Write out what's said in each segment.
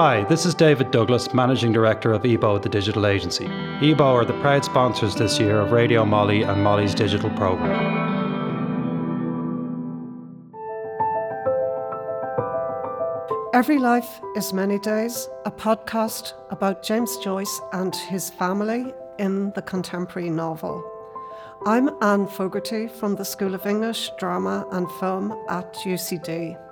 Hi, this is David Douglas, Managing Director of EBO, the digital agency. EBO are the proud sponsors this year of Radio MoLI and MoLI's digital programme. Every Life is Many Days, a podcast about James Joyce and his family in the contemporary novel. I'm Anne Fogarty from the School of English, Drama and Film at UCD.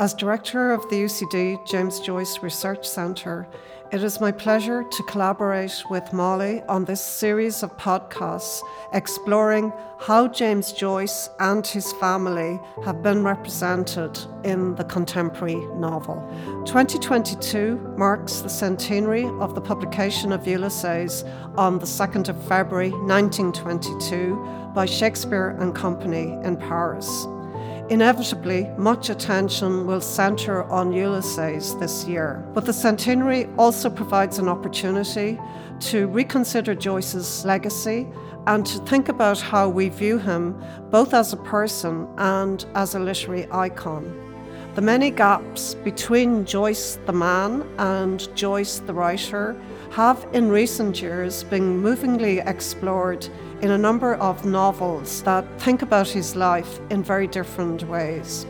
As director of the UCD James Joyce Research Centre, it is my pleasure to collaborate with MoLI on this series of podcasts exploring how James Joyce and his family have been represented in the contemporary novel. 2022 marks the centenary of the publication of Ulysses on the 2nd of February 1922 by Shakespeare and Company in Paris. Inevitably, much attention will centre on Ulysses this year, but the centenary also provides an opportunity to reconsider Joyce's legacy and to think about how we view him both as a person and as a literary icon. The many gaps between Joyce the man and Joyce the writer have in recent years been movingly explored in a number of novels that think about his life in very different ways.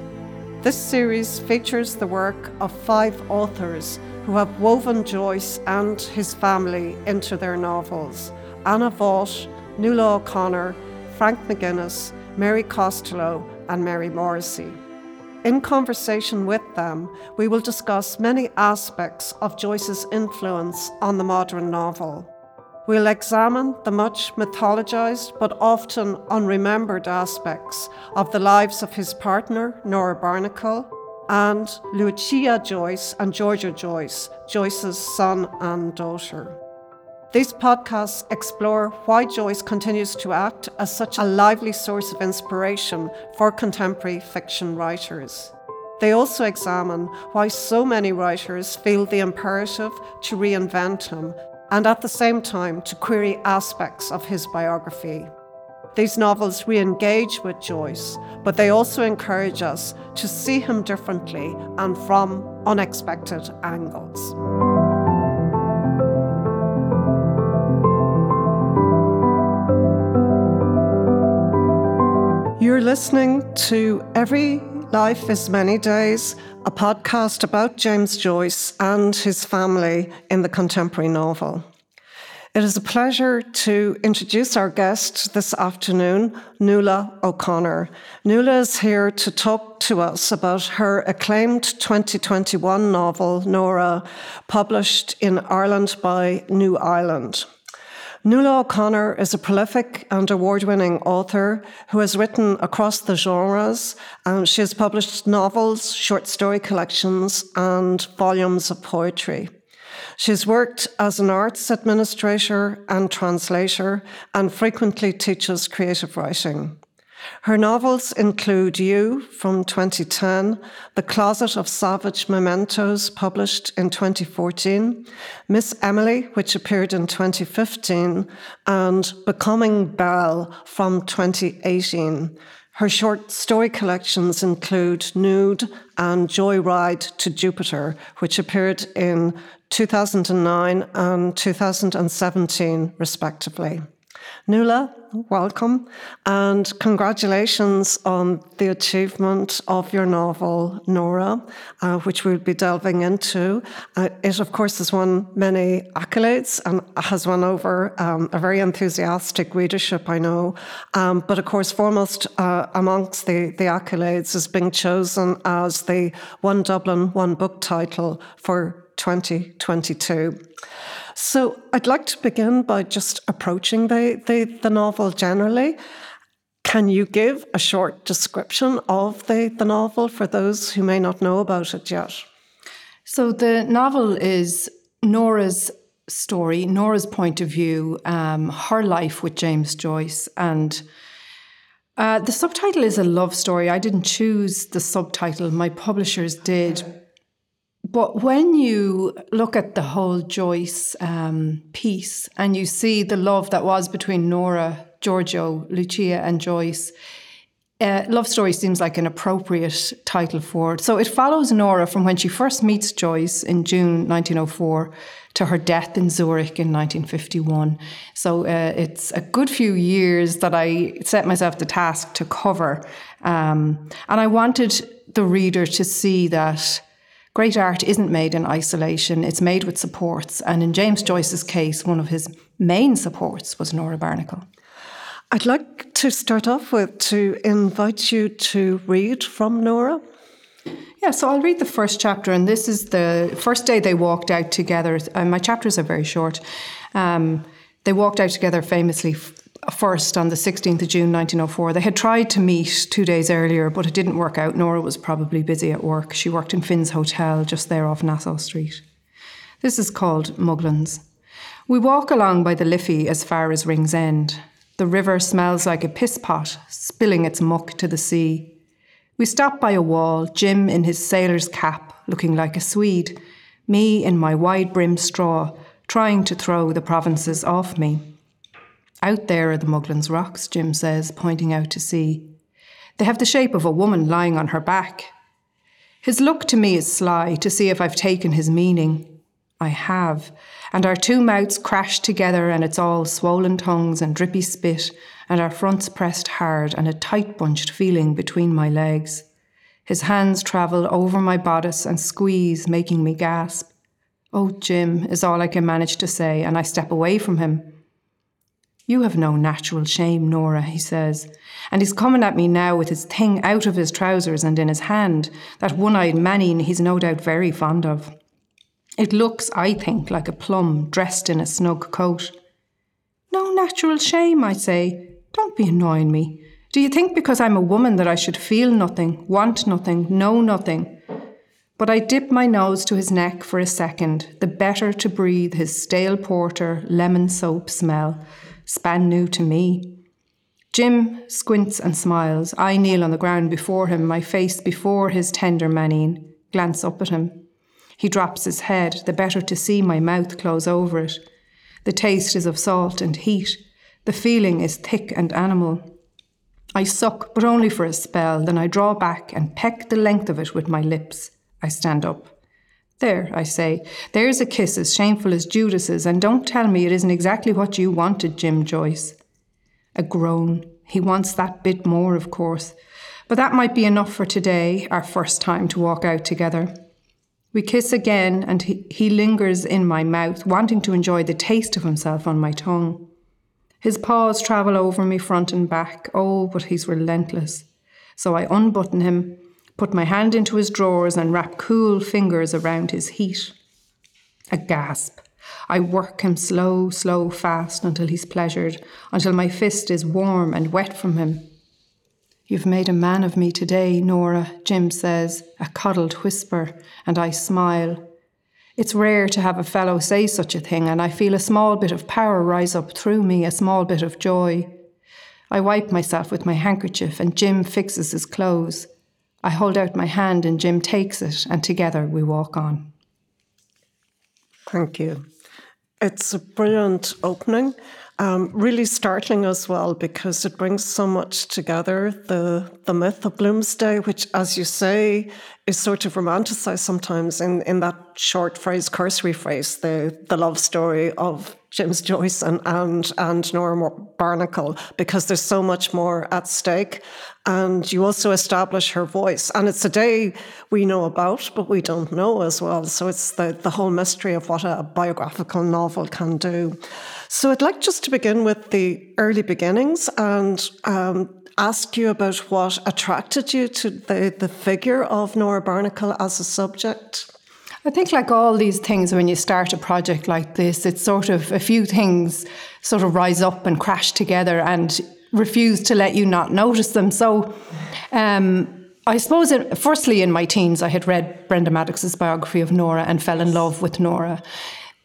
This series features the work of five authors who have woven Joyce and his family into their novels Anna Vaught, Nuala O'Connor, Frank McGuinness, Mary Costello, and Mary Morrissey. In conversation with them, we will discuss many aspects of Joyce's influence on the modern novel. We'll examine the much mythologized but often unremembered aspects of the lives of his partner, Nora Barnacle, and Lucia Joyce and Giorgio Joyce, Joyce's son and daughter. These podcasts explore why Joyce continues to act as such a lively source of inspiration for contemporary fiction writers. They also examine why so many writers feel the imperative to reinvent him and at the same time to query aspects of his biography. These novels re engage with Joyce, but they also encourage us to see him differently and from unexpected angles. You're listening to Every Life is Many Days, a podcast about James Joyce and his family in the contemporary novel. It is a pleasure to introduce our guest this afternoon, Nuala O'Connor. Nuala is here to talk to us about her acclaimed 2021 novel, Nora, published in Ireland by New Island. Nuala O'Connor is a prolific and award winning author who has written across the genres. And she has published novels, short story collections, and volumes of poetry. She's worked as an arts administrator and translator and frequently teaches creative writing. Her novels include You from 2010, The Closet of Savage Mementos, published in 2014, Miss Emily, which appeared in 2015, and Becoming Belle from 2018. Her short story collections include Nude and Joyride to Jupiter, which appeared in 2009 and 2017, respectively. Nuala, welcome and congratulations on the achievement of your novel, Nora, uh, which we'll be delving into. Uh, it, of course, has won many accolades and has won over um, a very enthusiastic readership, I know. Um, but, of course, foremost uh, amongst the, the accolades is being chosen as the One Dublin, One Book title for 2022. So I'd like to begin by just approaching the, the, the novel generally. Can you give a short description of the, the novel for those who may not know about it yet? So the novel is Nora's story, Nora's point of view, um, her life with James Joyce, and uh, the subtitle is a love story. I didn't choose the subtitle; my publishers did but when you look at the whole Joyce um, piece and you see the love that was between Nora, Giorgio, Lucia, and Joyce, uh, Love Story seems like an appropriate title for it. So it follows Nora from when she first meets Joyce in June 1904 to her death in Zurich in 1951. So uh, it's a good few years that I set myself the task to cover. Um, and I wanted the reader to see that great art isn't made in isolation, it's made with supports. And in James Joyce's case, one of his main supports was Nora Barnacle. I'd like to start off with to invite you to read from Nora. Yeah, so I'll read the first chapter, and this is the first day they walked out together. Uh, my chapters are very short. Um, they walked out together famously first on the 16th of June 1904. They had tried to meet two days earlier, but it didn't work out. Nora was probably busy at work. She worked in Finn's Hotel just there off Nassau Street. This is called Muglins. We walk along by the Liffey as far as Ringsend. The river smells like a piss pot, spilling its muck to the sea. We stop by a wall, Jim in his sailor's cap, looking like a Swede, me in my wide brimmed straw, trying to throw the provinces off me. Out there are the Muglins rocks, Jim says, pointing out to sea. They have the shape of a woman lying on her back. His look to me is sly, to see if I've taken his meaning. I have, and our two mouths crash together, and it's all swollen tongues and drippy spit, and our fronts pressed hard, and a tight bunched feeling between my legs. His hands travel over my bodice and squeeze, making me gasp. Oh, Jim, is all I can manage to say, and I step away from him. You have no natural shame, Nora, he says. And he's coming at me now with his thing out of his trousers and in his hand, that one eyed manine he's no doubt very fond of. It looks, I think, like a plum dressed in a snug coat. No natural shame, I say. Don't be annoying me. Do you think because I'm a woman that I should feel nothing, want nothing, know nothing? But I dip my nose to his neck for a second, the better to breathe his stale porter, lemon soap smell, span new to me. Jim squints and smiles. I kneel on the ground before him, my face before his tender manine, glance up at him. He drops his head, the better to see my mouth close over it. The taste is of salt and heat. The feeling is thick and animal. I suck, but only for a spell, then I draw back and peck the length of it with my lips. I stand up. There, I say, there's a kiss as shameful as Judas's, and don't tell me it isn't exactly what you wanted, Jim Joyce. A groan. He wants that bit more, of course. But that might be enough for today, our first time to walk out together. We kiss again, and he, he lingers in my mouth, wanting to enjoy the taste of himself on my tongue. His paws travel over me front and back. Oh, but he's relentless. So I unbutton him, put my hand into his drawers, and wrap cool fingers around his heat. A gasp. I work him slow, slow, fast until he's pleasured, until my fist is warm and wet from him. You've made a man of me today, Nora, Jim says, a coddled whisper, and I smile. It's rare to have a fellow say such a thing, and I feel a small bit of power rise up through me, a small bit of joy. I wipe myself with my handkerchief, and Jim fixes his clothes. I hold out my hand, and Jim takes it, and together we walk on. Thank you. It's a brilliant opening. Um, really startling as well because it brings so much together the the myth of Bloomsday, which, as you say, is sort of romanticized sometimes in, in that short phrase, cursory phrase, the the love story of James Joyce and and and Nora Barnacle, because there's so much more at stake. And you also establish her voice. And it's a day we know about, but we don't know as well. So it's the, the whole mystery of what a biographical novel can do. So I'd like just to begin with the early beginnings and um, ask you about what attracted you to the, the figure of Nora Barnacle as a subject. I think, like all these things, when you start a project like this, it's sort of a few things sort of rise up and crash together and refuse to let you not notice them. So, um, I suppose, it, firstly, in my teens, I had read Brenda Maddox's biography of Nora and fell in love with Nora.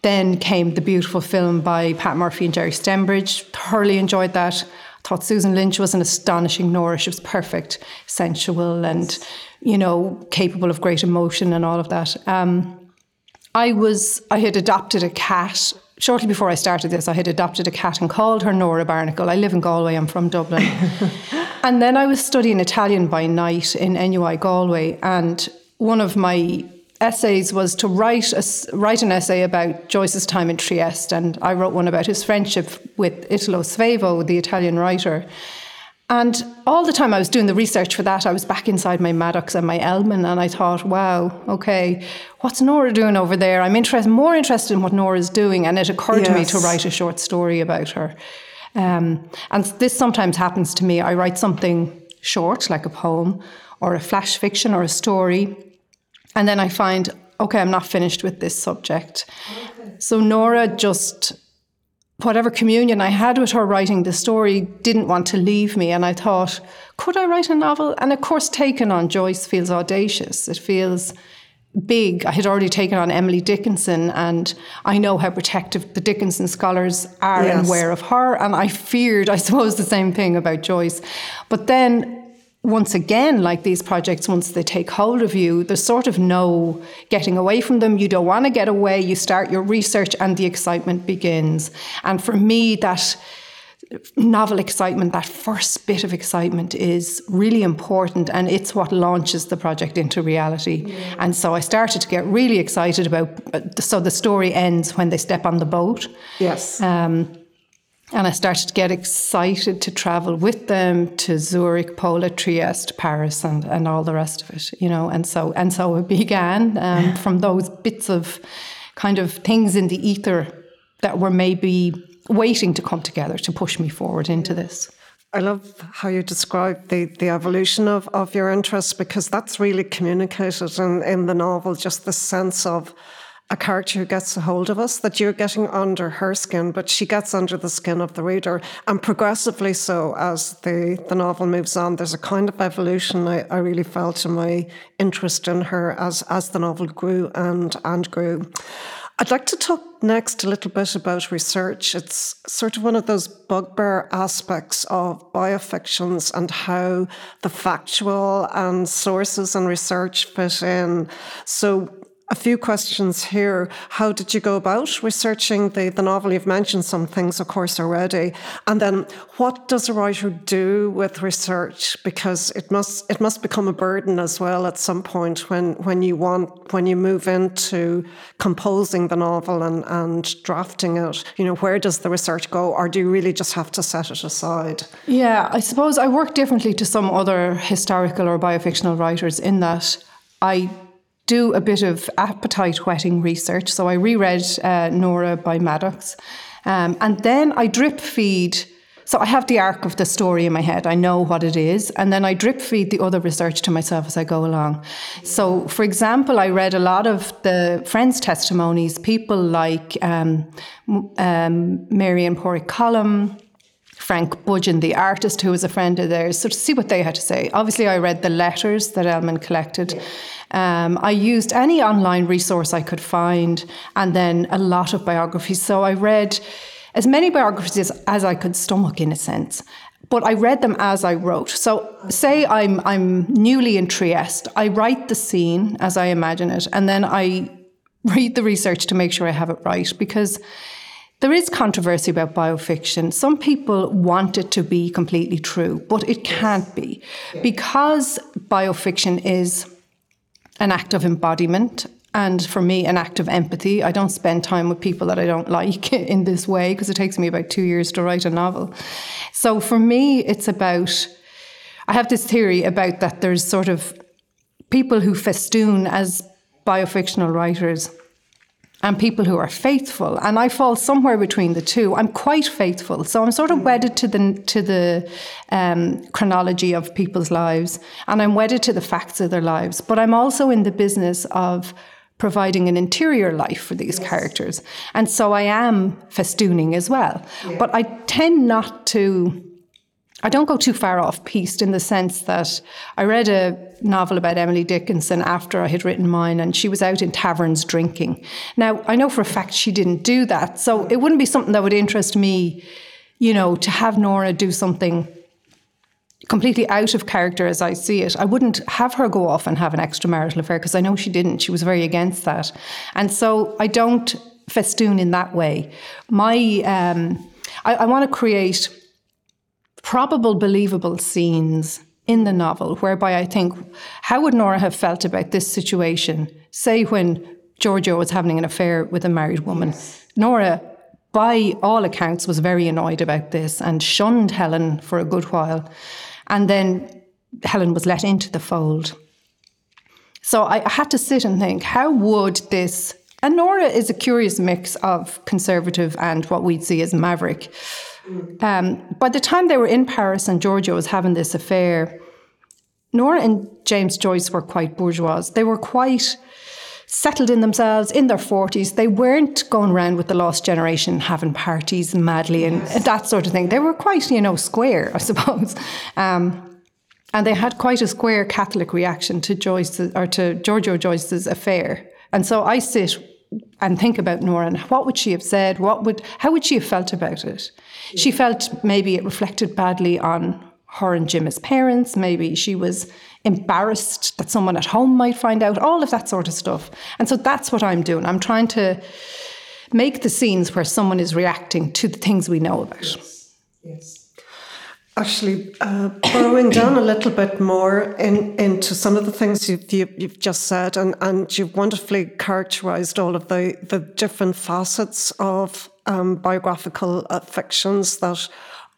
Then came the beautiful film by Pat Murphy and Jerry Stembridge. Thoroughly enjoyed that. Thought Susan Lynch was an astonishing Nora. She was perfect, sensual, and you know capable of great emotion and all of that. Um, I was I had adopted a cat shortly before I started this. I had adopted a cat and called her Nora Barnacle. I live in Galway. I'm from Dublin. And then I was studying Italian by night in NUI Galway, and one of my essays was to write a, write an essay about Joyce's time in Trieste, and I wrote one about his friendship with Italo Svevo, the Italian writer. And all the time I was doing the research for that, I was back inside my Maddox and my Ellmann, and I thought, wow, okay, what's Nora doing over there? I'm interested, more interested in what Nora's doing, and it occurred yes. to me to write a short story about her. Um, and this sometimes happens to me. I write something short, like a poem, or a flash fiction, or a story, and then I find, okay, I'm not finished with this subject. Okay. So Nora just whatever communion I had with her writing the story didn't want to leave me. And I thought, could I write a novel? And of course, taken on Joyce feels audacious. It feels big. I had already taken on Emily Dickinson, and I know how protective the Dickinson scholars are yes. and were of her. And I feared, I suppose, the same thing about Joyce. But then once again, like these projects, once they take hold of you, there's sort of no getting away from them. You don't want to get away. You start your research and the excitement begins. And for me, that novel excitement, that first bit of excitement is really important and it's what launches the project into reality. Yeah. And so I started to get really excited about, so the story ends when they step on the boat. Yes. Um, and I started to get excited to travel with them to Zurich, Pola, Trieste, Paris, and, and all the rest of it, you know. And so and so it began um, from those bits of kind of things in the ether that were maybe waiting to come together to push me forward into this. I love how you describe the, the evolution of, of your interest because that's really communicated in, in the novel, just the sense of a character who gets a hold of us, that you're getting under her skin, but she gets under the skin of the reader. And progressively so as the, the novel moves on, there's a kind of evolution I, I really felt in my interest in her as, as the novel grew and, and grew. I'd like to talk next a little bit about research. It's sort of one of those bugbear aspects of biofictions and how the factual and sources and research fit in. So, a few questions here. How did you go about researching the, the novel? You've mentioned some things, of course, already. And then what does a writer do with research? Because it must it must become a burden as well at some point when, when you want when you move into composing the novel and, and drafting it. You know, where does the research go? Or do you really just have to set it aside? Yeah, I suppose I work differently to some other historical or biofictional writers in that I do a bit of appetite whetting research. So I reread uh, Nora by Maddox. Um, and then I drip feed. So I have the arc of the story in my head. I know what it is. And then I drip feed the other research to myself as I go along. So, for example, I read a lot of the friends' testimonies, people like um, um, Marion Padraic Colum, Frank Budgen, the artist who was a friend of theirs, so to see what they had to say. Obviously, I read the letters that Ellmann collected. Um, I used any online resource I could find, and then a lot of biographies. So I read as many biographies as, as I could stomach, in a sense but I read them as I wrote. So, say I'm I'm newly in Trieste, I write the scene as I imagine it, and then I read the research to make sure I have it right because there is controversy about biofiction. Some people want it to be completely true, but it can't be because biofiction is an act of embodiment and for me an act of empathy. I don't spend time with people that i don't like in this way because it takes me about two years to write a novel. So for me it's about i have this theory about that there's sort of people who festoon as biofictional writers and people who are faithful. And i fall somewhere between the two. I'm quite faithful. So i'm sort of wedded to the to the um, chronology of people's lives and i'm wedded to the facts of their lives. But i'm also in the business of providing an interior life for these yes. characters. And so i am festooning as well. Yeah. but i tend not to I don't go too far off piste in the sense that I read a novel about Emily Dickinson after I had written mine, and she was out in taverns drinking. Now, I know for a fact she didn't do that, so it wouldn't be something that would interest me, you know, to have Nora do something completely out of character as I see it. I wouldn't have her go off and have an extramarital affair because I know she didn't. She was very against that. And so I don't festoon in that way. My, um, I, I want to create probable, believable scenes in the novel whereby I think, how would Nora have felt about this situation? Say when Giorgio was having an affair with a married woman. Yes. Nora, by all accounts, was very annoyed about this and shunned Helen for a good while. And then Helen was let into the fold. So I had to sit and think, how would this and Nora is a curious mix of conservative and what we'd see as maverick. Um, by the time they were in Paris and Giorgio was having this affair, Nora and James Joyce were quite bourgeois. They were quite settled in themselves in their 40s. They weren't going around with the lost generation having parties madly and that sort of thing. They were quite, you know, square, I suppose. Um, and they had quite a square Catholic reaction to Joyce or to Giorgio Joyce's affair. And so I sit and think about Nora and what would she have said? What would how would she have felt about it? She felt maybe it reflected badly on her and Jim as parents. Maybe she was embarrassed that someone at home might find out, all of that sort of stuff. And so that's what I'm doing. I'm trying to make the scenes where someone is reacting to the things we know about. Yes. yes. Actually, uh, down a little bit more in, into some of the things you've, you, have just said, and, and you've wonderfully characterized all of the, the different facets of um, biographical uh, fictions that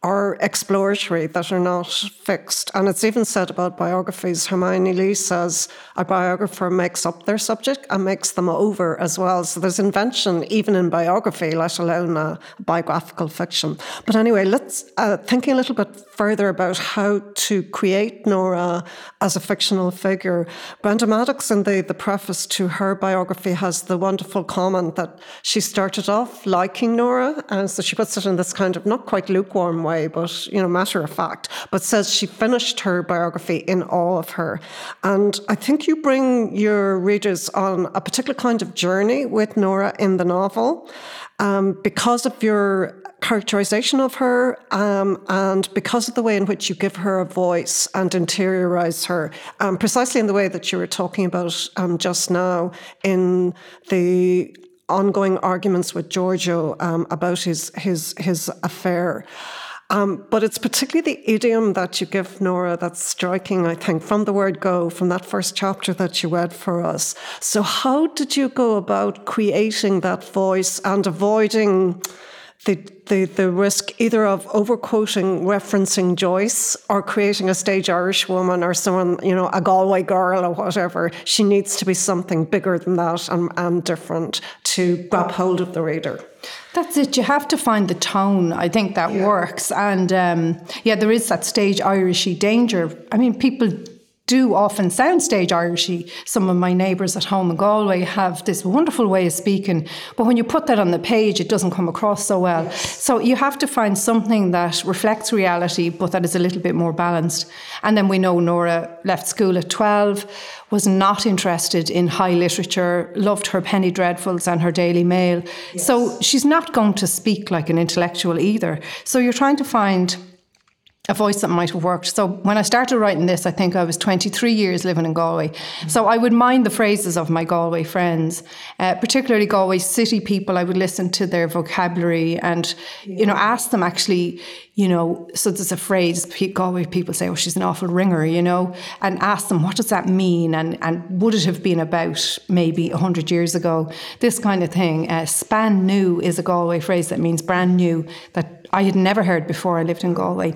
are exploratory, that are not fixed. And it's even said about biographies. Hermione Lee says a biographer makes up their subject and makes them over as well. So there's invention even in biography, let alone a biographical fiction. But anyway, let's uh, thinking a little bit further about how to create Nora as a fictional figure. Brenda Maddox, in the, the preface to her biography, has the wonderful comment that she started off liking Nora, and so she puts it in this kind of not quite lukewarm way way, but you know, matter of fact, but says she finished her biography in awe of her. And I think you bring your readers on a particular kind of journey with Nora in the novel. Um, because of your characterization of her um, and because of the way in which you give her a voice and interiorize her, um, precisely in the way that you were talking about um, just now in the ongoing arguments with Giorgio um, about his his his affair. Um, but it's particularly the idiom that you give, Nora, that's striking, I think, from the word go, from that first chapter that you read for us. So, how did you go about creating that voice and avoiding the, the, the risk either of overquoting, referencing Joyce, or creating a stage Irish woman or someone, you know, a Galway girl or whatever? She needs to be something bigger than that and, and different to grab hold of the reader. That's it. You have to find the tone. I think that yeah. works. And um, yeah, there is that stage Irishy danger. I mean, people do often soundstage Irishy. Some of my neighbours at home in Galway have this wonderful way of speaking, but when you put that on the page, it doesn't come across so well. Yes. So you have to find something that reflects reality, but that is a little bit more balanced. And then we know Nora left school at 12, was not interested in high literature, loved her penny dreadfuls and her Daily Mail. Yes. So she's not going to speak like an intellectual either. So you're trying to find a voice that might have worked. So when I started writing this, I think I was 23 years living in Galway. So I would mind the phrases of my Galway friends, uh, particularly Galway city people. I would listen to their vocabulary and, yeah. you know, ask them actually, you know, so there's a phrase Galway people say, oh, she's an awful ringer, you know, and ask them, what does that mean? And, and would it have been about maybe 100 years ago? This kind of thing. Uh, span new is a Galway phrase that means brand new that I had never heard before I lived in Galway.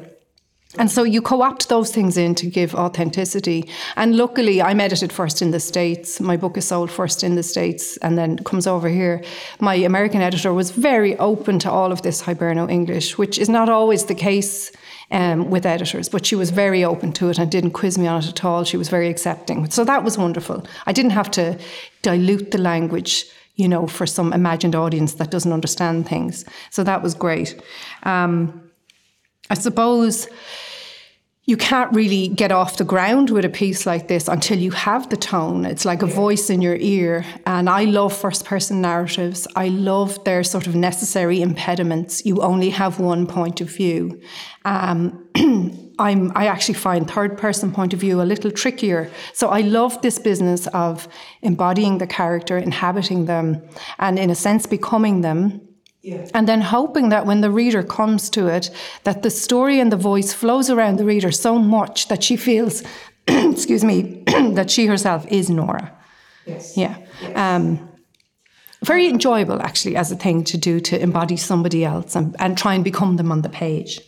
And so you co opt those things in to give authenticity. And luckily, I'm edited first in the States. My book is sold first in the States and then comes over here. My American editor was very open to all of this Hiberno English, which is not always the case um, with editors, but she was very open to it and didn't quiz me on it at all. She was very accepting. So that was wonderful. I didn't have to dilute the language you know, for some imagined audience that doesn't understand things. So that was great. Um, I suppose you can't really get off the ground with a piece like this until you have the tone. It's like a voice in your ear. And I love first person narratives. I love their sort of necessary impediments. You only have one point of view. Um, I'm, I actually find third person point of view a little trickier. So I love this business of embodying the character, inhabiting them, and in a sense becoming them Yeah. And then hoping that when the reader comes to it, that the story and the voice flows around the reader so much that she feels, excuse me, that she herself is Nora. Yes. Yeah. Yes. Um, very enjoyable, actually, as a thing to do to embody somebody else and, and try and become them on the page.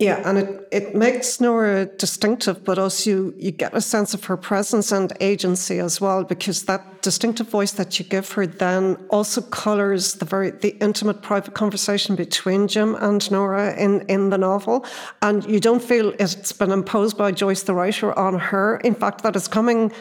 Yeah, and it, it makes Nora distinctive, but also you, you get a sense of her presence and agency as well, because that distinctive voice that you give her then also colours the very the intimate private conversation between Jim and Nora in, in the novel. And you don't feel it's been imposed by Joyce the writer on her. In fact, that is coming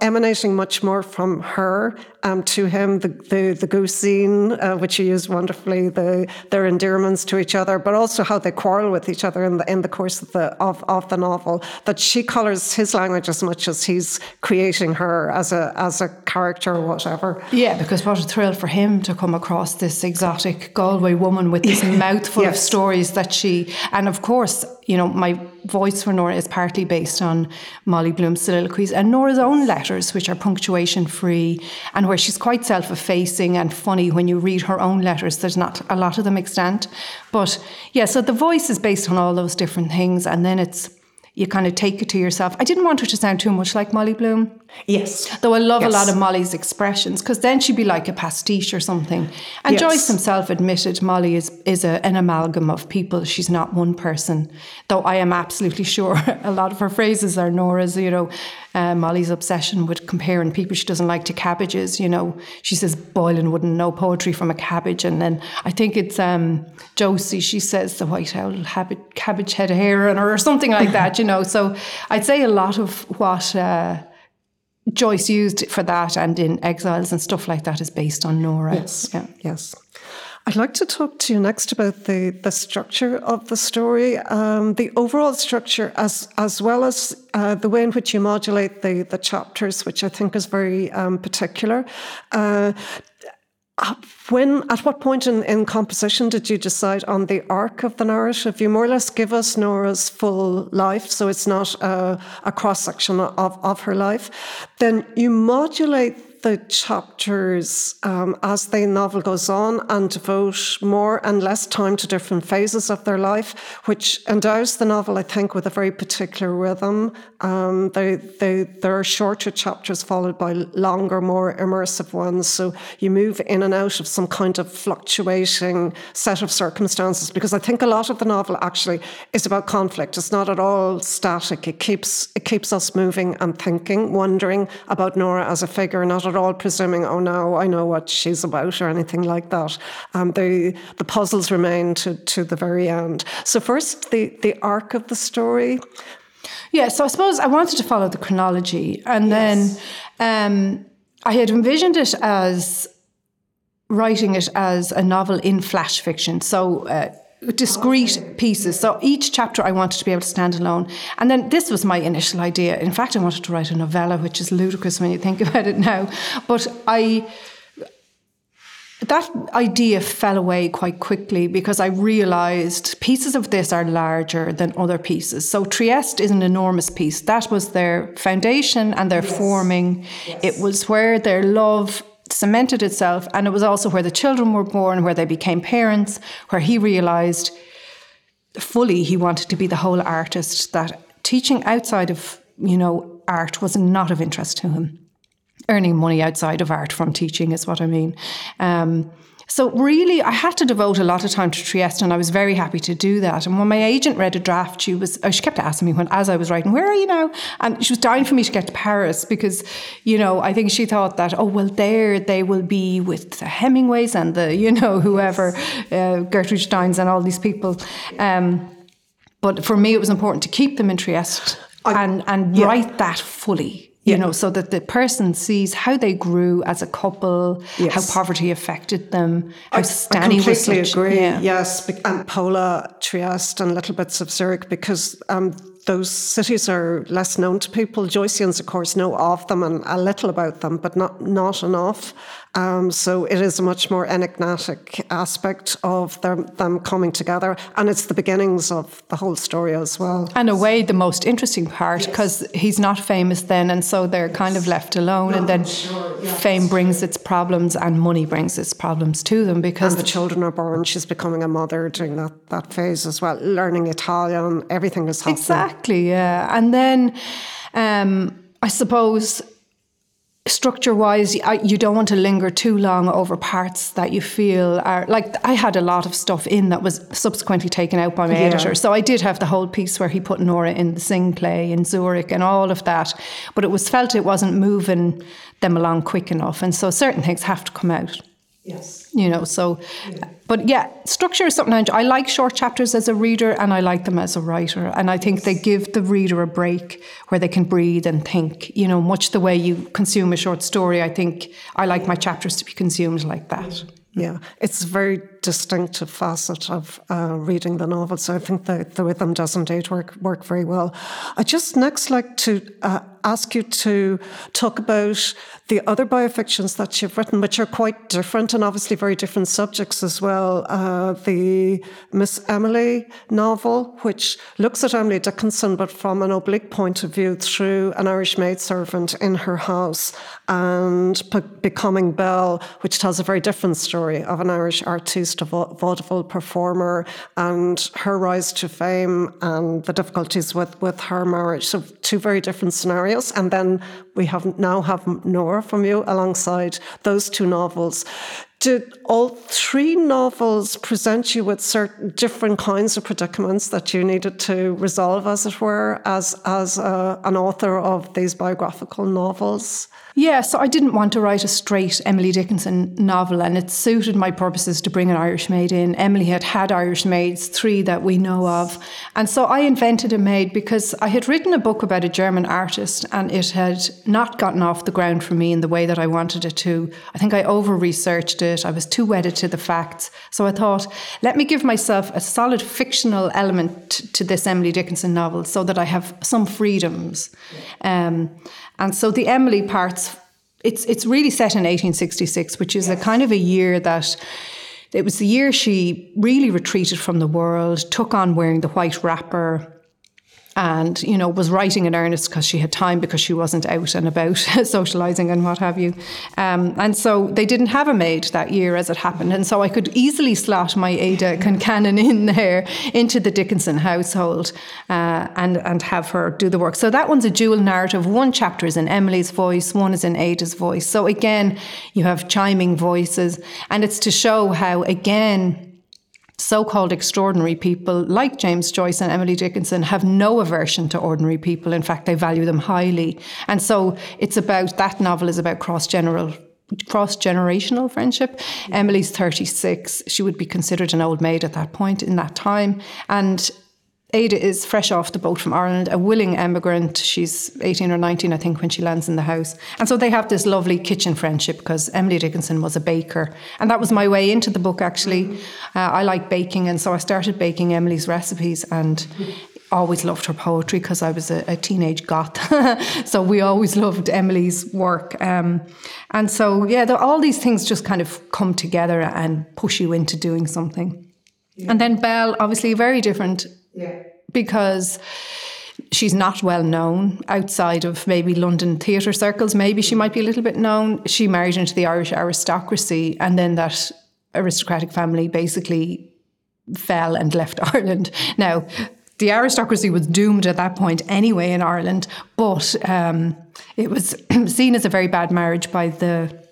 emanating much more from her um, to him, the the, the goose scene, uh, which you use wonderfully, the their endearments to each other, but also how they quarrel with each other other in the, in the course of the, of, of the novel, that she colours his language as much as he's creating her as a, as a character or whatever. Yeah, because what a thrill for him to come across this exotic Galway woman with this mouthful yes. of stories that she, and of course, you know, my voice for Nora is partly based on Molly Bloom's soliloquies and Nora's own letters, which are punctuation free and where she's quite self effacing and funny when you read her own letters. There's not a lot of them extant. But yeah, so the voice is based on all those different things. And then it's, you kind of take it to yourself. I didn't want her to sound too much like Molly Bloom. Yes. Though I love yes. a lot of Molly's expressions because then she'd be like a pastiche or something. And yes. Joyce himself admitted Molly is, is a, an amalgam of people. She's not one person. Though I am absolutely sure a lot of her phrases are Nora's, you know, uh, Molly's obsession with comparing people she doesn't like to cabbages. You know, she says Boylan wouldn't know poetry from a cabbage. And then I think it's um, Josie, she says the white owl habit, cabbage head of hair on her or something like that, you know. So I'd say a lot of what. Uh, Joyce used for that and in Exiles and stuff like that is based on Nora. Yes. Yeah. Yes. I'd like to talk to you next about the, the structure of the story, um, the overall structure, as as well as uh, the way in which you modulate the the chapters, which I think is very um, particular. Uh, when at what point in, in composition did you decide on the arc of the narrative? You more or less give us Nora's full life, so it's not a, a cross section of, of her life. Then you modulate the chapters um, as the novel goes on and devote more and less time to different phases of their life, which endows the novel, I think, with a very particular rhythm. Um, they, they, there are shorter chapters followed by longer, more immersive ones. So you move in and out of some kind of fluctuating set of circumstances because I think a lot of the novel actually is about conflict. It's not at all static. It keeps, it keeps us moving and thinking, wondering about Nora as a figure, not at all presuming, oh, now I know what she's about or anything like that. Um, the, the puzzles remain to, to the very end. So, first, the, the arc of the story. Yeah, so I suppose I wanted to follow the chronology. And yes. then um, I had envisioned it as writing it as a novel in flash fiction. So, uh, discrete pieces. So each chapter I wanted to be able to stand alone. And then this was my initial idea. In fact, I wanted to write a novella, which is ludicrous when you think about it now. But I that idea fell away quite quickly because I realized pieces of this are larger than other pieces. So Trieste is an enormous piece. That was their foundation and their yes. forming. Yes. It was where their love cemented itself. And it was also where the children were born, where they became parents, where he realized fully he wanted to be the whole artist, that teaching outside of, you know, art was not of interest to him. Earning money outside of art from teaching is what I mean. Um, so really, I had to devote a lot of time to Trieste, and I was very happy to do that. And when my agent read a draft, she was oh, she kept asking me when as I was writing, "Where are you now?" And she was dying for me to get to Paris because, you know, I think she thought that oh well, there they will be with the Hemingways and the you know whoever, uh, Gertrude Steins and all these people. Um, but for me, it was important to keep them in Trieste I, and and yeah. write that fully you yeah. know, so that the person sees how they grew as a couple, yes. how poverty affected them, how I, Stanny I completely was such, agree. Yeah. Yes, and Pola, Trieste, and little bits of Zurich, because um, those cities are less known to people. Joyceans, of course, know of them and a little about them, but not not enough. Um, so it is a much more enigmatic aspect of them, them coming together, and it's the beginnings of the whole story as well. And a way, the most interesting part because yes. he's not famous then, and so they're yes. kind of left alone. No, and then sure fame brings its problems and money brings its problems to them because and the children are born. She's becoming a mother during that, that phase as well, learning Italian, everything is happening. Exactly, yeah. And then um, I suppose structure wise, you don't want to linger too long over parts that you feel are like I had a lot of stuff in that was subsequently taken out by my yeah. editor. So I did have the whole piece where he put Nora in the sing play in Zurich and all of that, but it was felt it wasn't moving them along quick enough. And so certain things have to come out. Yes. You know, so, yeah. but yeah, structure is something I. I like short chapters as a reader and I like them as a writer. And I think they give the reader a break where they can breathe and think, you know, much the way you consume a short story. I think I like my chapters to be consumed like that. Yeah, it's a very distinctive facet of uh, reading the novel. So I think the, the rhythm does indeed work work very well. I just next like to uh, ask you to talk about the other biofictions that you've written, which are quite different and obviously very different subjects as well. Uh, the Miss Emily novel, which looks at Emily Dickinson, but from an oblique point of view through an Irish maidservant in her house, and Becoming Belle, which tells a very different story of an Irish artiste, a vaudeville performer, and her rise to fame and the difficulties with, with her marriage. So, two very different scenarios. And then we have now have Nora from you alongside those two novels. Did all three novels present you with certain different kinds of predicaments that you needed to resolve, as it were, as as a, an author of these biographical novels? Yeah, so I didn't want to write a straight Emily Dickinson novel, and it suited my purposes to bring an Irish maid in. Emily had had Irish maids, three that we know of. And so I invented a maid because I had written a book about a German artist, and it had not gotten off the ground for me in the way that I wanted it to. I think I over researched it, I was too wedded to the facts. So I thought, let me give myself a solid fictional element to this Emily Dickinson novel so that I have some freedoms. Um, and so the Emily parts, it's it's really set in 1866, which is yes. a kind of a year that it was the year she really retreated from the world, took on wearing the white wrapper, and you know was writing in earnest because she had time because she wasn't out and about socializing and what have you. Um, and so they didn't have a maid that year as it happened. And so I could easily slot my Ada Concannon in there into the Dickinson household uh, and and have her do the work. So that one's a dual narrative. One chapter is in Emily's voice one is in Ada's voice. So again you have chiming voices and it's to show how again so called extraordinary people like James Joyce and Emily Dickinson have no aversion to ordinary people. In fact, they value them highly. And so it's about that novel is about cross general cross generational friendship. Emily's 36. She would be considered an old maid at that point in that time. And Ada is fresh off the boat from Ireland, a willing emigrant. She's 18 or 19, I think, when she lands in the house. And so they have this lovely kitchen friendship because Emily Dickinson was a baker. And that was my way into the book, actually. Uh, I like baking, and so I started baking Emily's recipes and always loved her poetry because I was a, a, teenage goth. so we always loved Emily's work. Um, and so, yeah, all these things just kind of come together and push you into doing something. Yeah. And then Belle, obviously, very different Because she's not well known outside of maybe London theatre circles. Maybe she might be a little bit known. She married into the Irish aristocracy, and then that aristocratic family basically fell and left Ireland. Now, the aristocracy was doomed at that point anyway in Ireland, but um, it was seen as a very bad marriage by the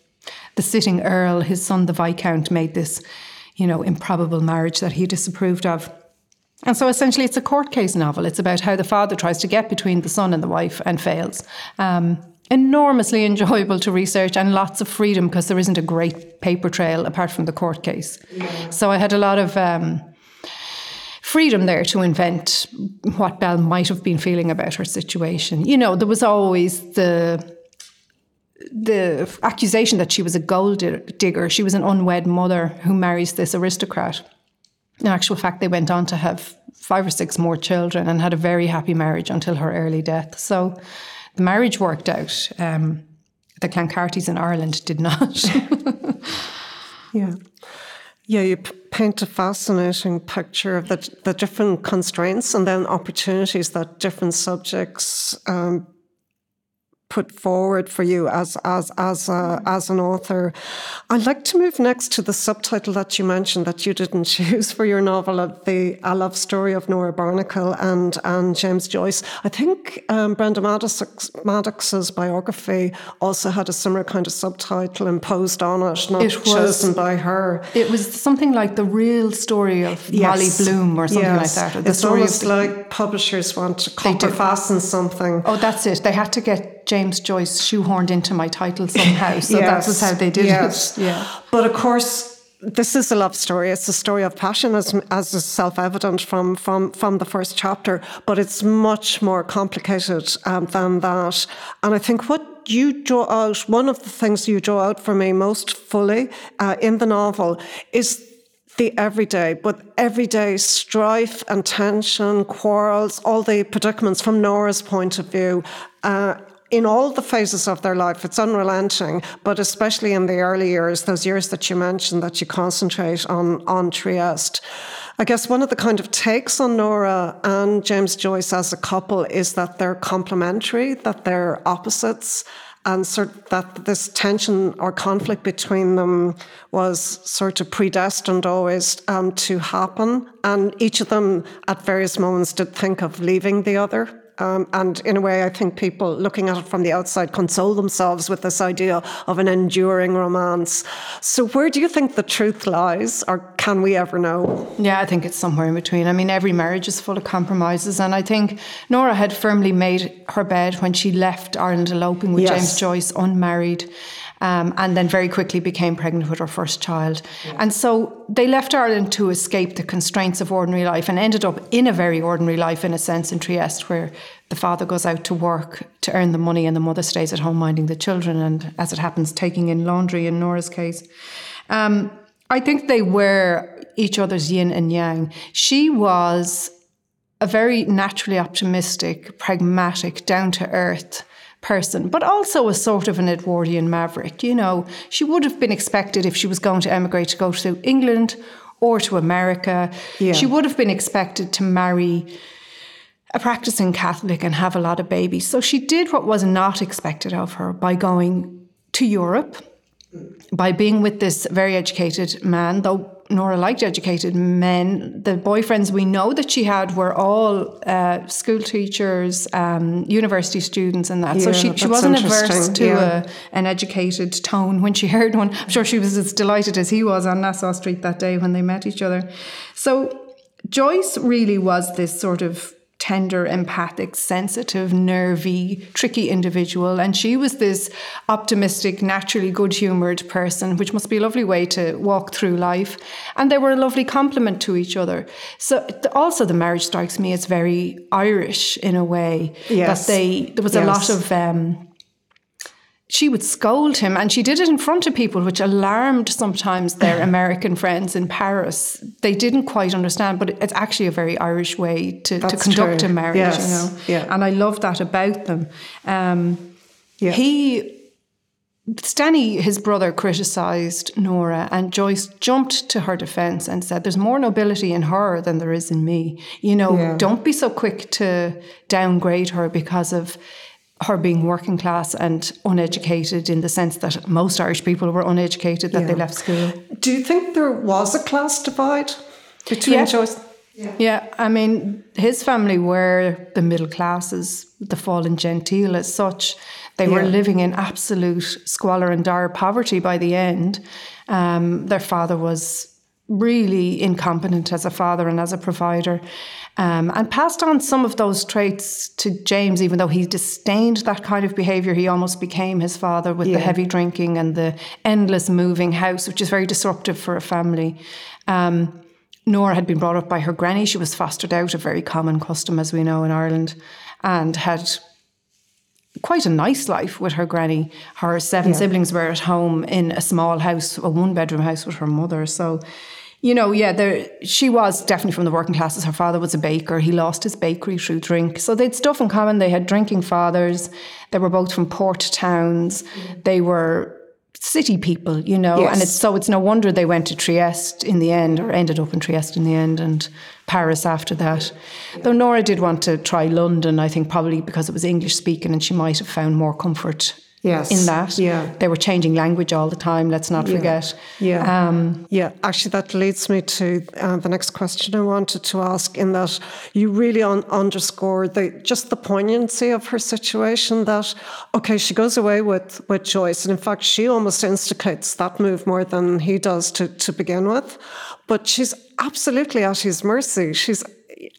the sitting earl. His son, the viscount, made this, you know, improbable marriage that he disapproved of. And so essentially, it's a court case novel. It's about how the father tries to get between the son and the wife and fails. Um, enormously enjoyable to research and lots of freedom because there isn't a great paper trail apart from the court case. Yeah. So I had a lot of. Um, freedom there to invent what Belle might have been feeling about her situation. You know, there was always the the accusation that she was a gold digger. She was an unwed mother who marries this aristocrat. In actual fact, they went on to have five or six more children and had a very happy marriage until her early death. So the marriage worked out. Um, the Clancartys in Ireland did not. yeah. Yeah, you paint a fascinating picture of the, the different constraints and then opportunities that different subjects um, put forward for you as as as a, as an author. I'd like to move next to the subtitle that you mentioned that you didn't choose for your novel, uh, the A Love Story of Nora Barnacle and and James Joyce. I think um, Brenda Maddox, Maddox's biography also had a similar kind of subtitle imposed on it, not it was, chosen by her. It was something like the real story of yes. Molly Bloom or something yes. like that. The it's story almost the, like publishers want to copper fasten something. Oh, that's it. They had to get James Joyce shoehorned into my title somehow. So yes. that was how they did yes. it. Yeah. But of course, this is a love story. It's a story of passion, as, as is self evident from, from, from the first chapter, but it's much more complicated um, than that. And I think what you draw out, one of the things you draw out for me most fully uh, in the novel is the everyday, but everyday strife and tension, quarrels, all the predicaments from Nora's point of view. Uh, in all the phases of their life, it's unrelenting, but especially in the early years, those years that you mentioned that you concentrate on, on Trieste. I guess one of the kind of takes on Nora and James Joyce as a couple is that they're complementary, that they're opposites, and sort that this tension or conflict between them was sort of predestined always um, to happen. And each of them at various moments did think of leaving the other. Um, and in a way, I think people looking at it from the outside console themselves with this idea of an enduring romance. So, where do you think the truth lies, or can we ever know? Yeah, I think it's somewhere in between. I mean, every marriage is full of compromises, and I think Nora had firmly made her bed when she left Ireland eloping with yes. James Joyce, unmarried um, and then very quickly became pregnant with her first child. Yeah. And so they left Ireland to escape the constraints of ordinary life and ended up in a very ordinary life, in a sense, in Trieste, where the father goes out to work to earn the money and the mother stays at home minding the children and, as it happens, taking in laundry in Nora's case. Um, I think they were each other's yin and yang. She was a very naturally optimistic, pragmatic, down to earth person, but also a sort of an Edwardian maverick. You know, she would have been expected if she was going to emigrate to go to England or to America. Yeah. She would have been expected to marry a practicing Catholic and have a lot of babies. So she did what was not expected of her by going to Europe, by being with this very educated man, though Nora liked educated men. The boyfriends we know that she had were all uh, school teachers, um, university students, and that. Yeah, so she, she wasn't averse to yeah. a, an educated tone when she heard one. I'm sure she was as delighted as he was on Nassau Street that day when they met each other. So Joyce really was this sort of tender, empathic, sensitive, nervy, tricky individual. And she was this optimistic, naturally good humoured person, which must be a lovely way to walk through life. And they were a lovely complement to each other. So also the marriage strikes me as very Irish in a way. Yes. That they there was yes. a lot of um, she would scold him and she did it in front of people which alarmed sometimes their american friends in paris they didn't quite understand but it's actually a very irish way to, to conduct true. a marriage yes. you know yeah. and i love that about them um, yeah. he Stanny, his brother, criticised Nora, and Joyce jumped to her defence and said, There's more nobility in her than there is in me. You know, yeah. don't be so quick to downgrade her because of her being working class and uneducated in the sense that most Irish people were uneducated that yeah. they left school. Do you think there was a class divide between yeah. Joyce? Yeah. yeah, I mean, his family were the middle classes, the fallen genteel as such. They were living in absolute squalor and dire poverty by the end. Um, their father was really incompetent as a father and as a provider um, and passed on some of those traits to James, even though he disdained that kind of behaviour. He almost became his father with yeah. the heavy drinking and the endless moving house, which is very disruptive for a family. Um, Nora had been brought up by her granny. She was fostered out, a very common custom, as we know in Ireland, and had quite a nice life with her granny. Her seven yeah. siblings were at home in a small house, a one bedroom house with her mother. So you know, yeah, there she was definitely from the working classes. Her father was a baker. He lost his bakery through drink. So they'd stuff in common. They had drinking fathers. They were both from port towns. They were city people, you know, Yes. and it's so it's no wonder they went to Trieste in the end, or ended up in Trieste in the end, and Paris after that. Though Nora did want to try London, I think probably because it was English speaking, and she might have found more comfort Yes. in that. Yeah. they were changing language all the time. Let's not forget. Yeah. Um, yeah, actually, that leads me to uh, the next question I wanted to ask. In that, you really un- underscore the just the poignancy of her situation. That okay, she goes away with with Joyce, and in fact, she almost instigates that move more than he does to to begin with. But she's absolutely at his mercy. She's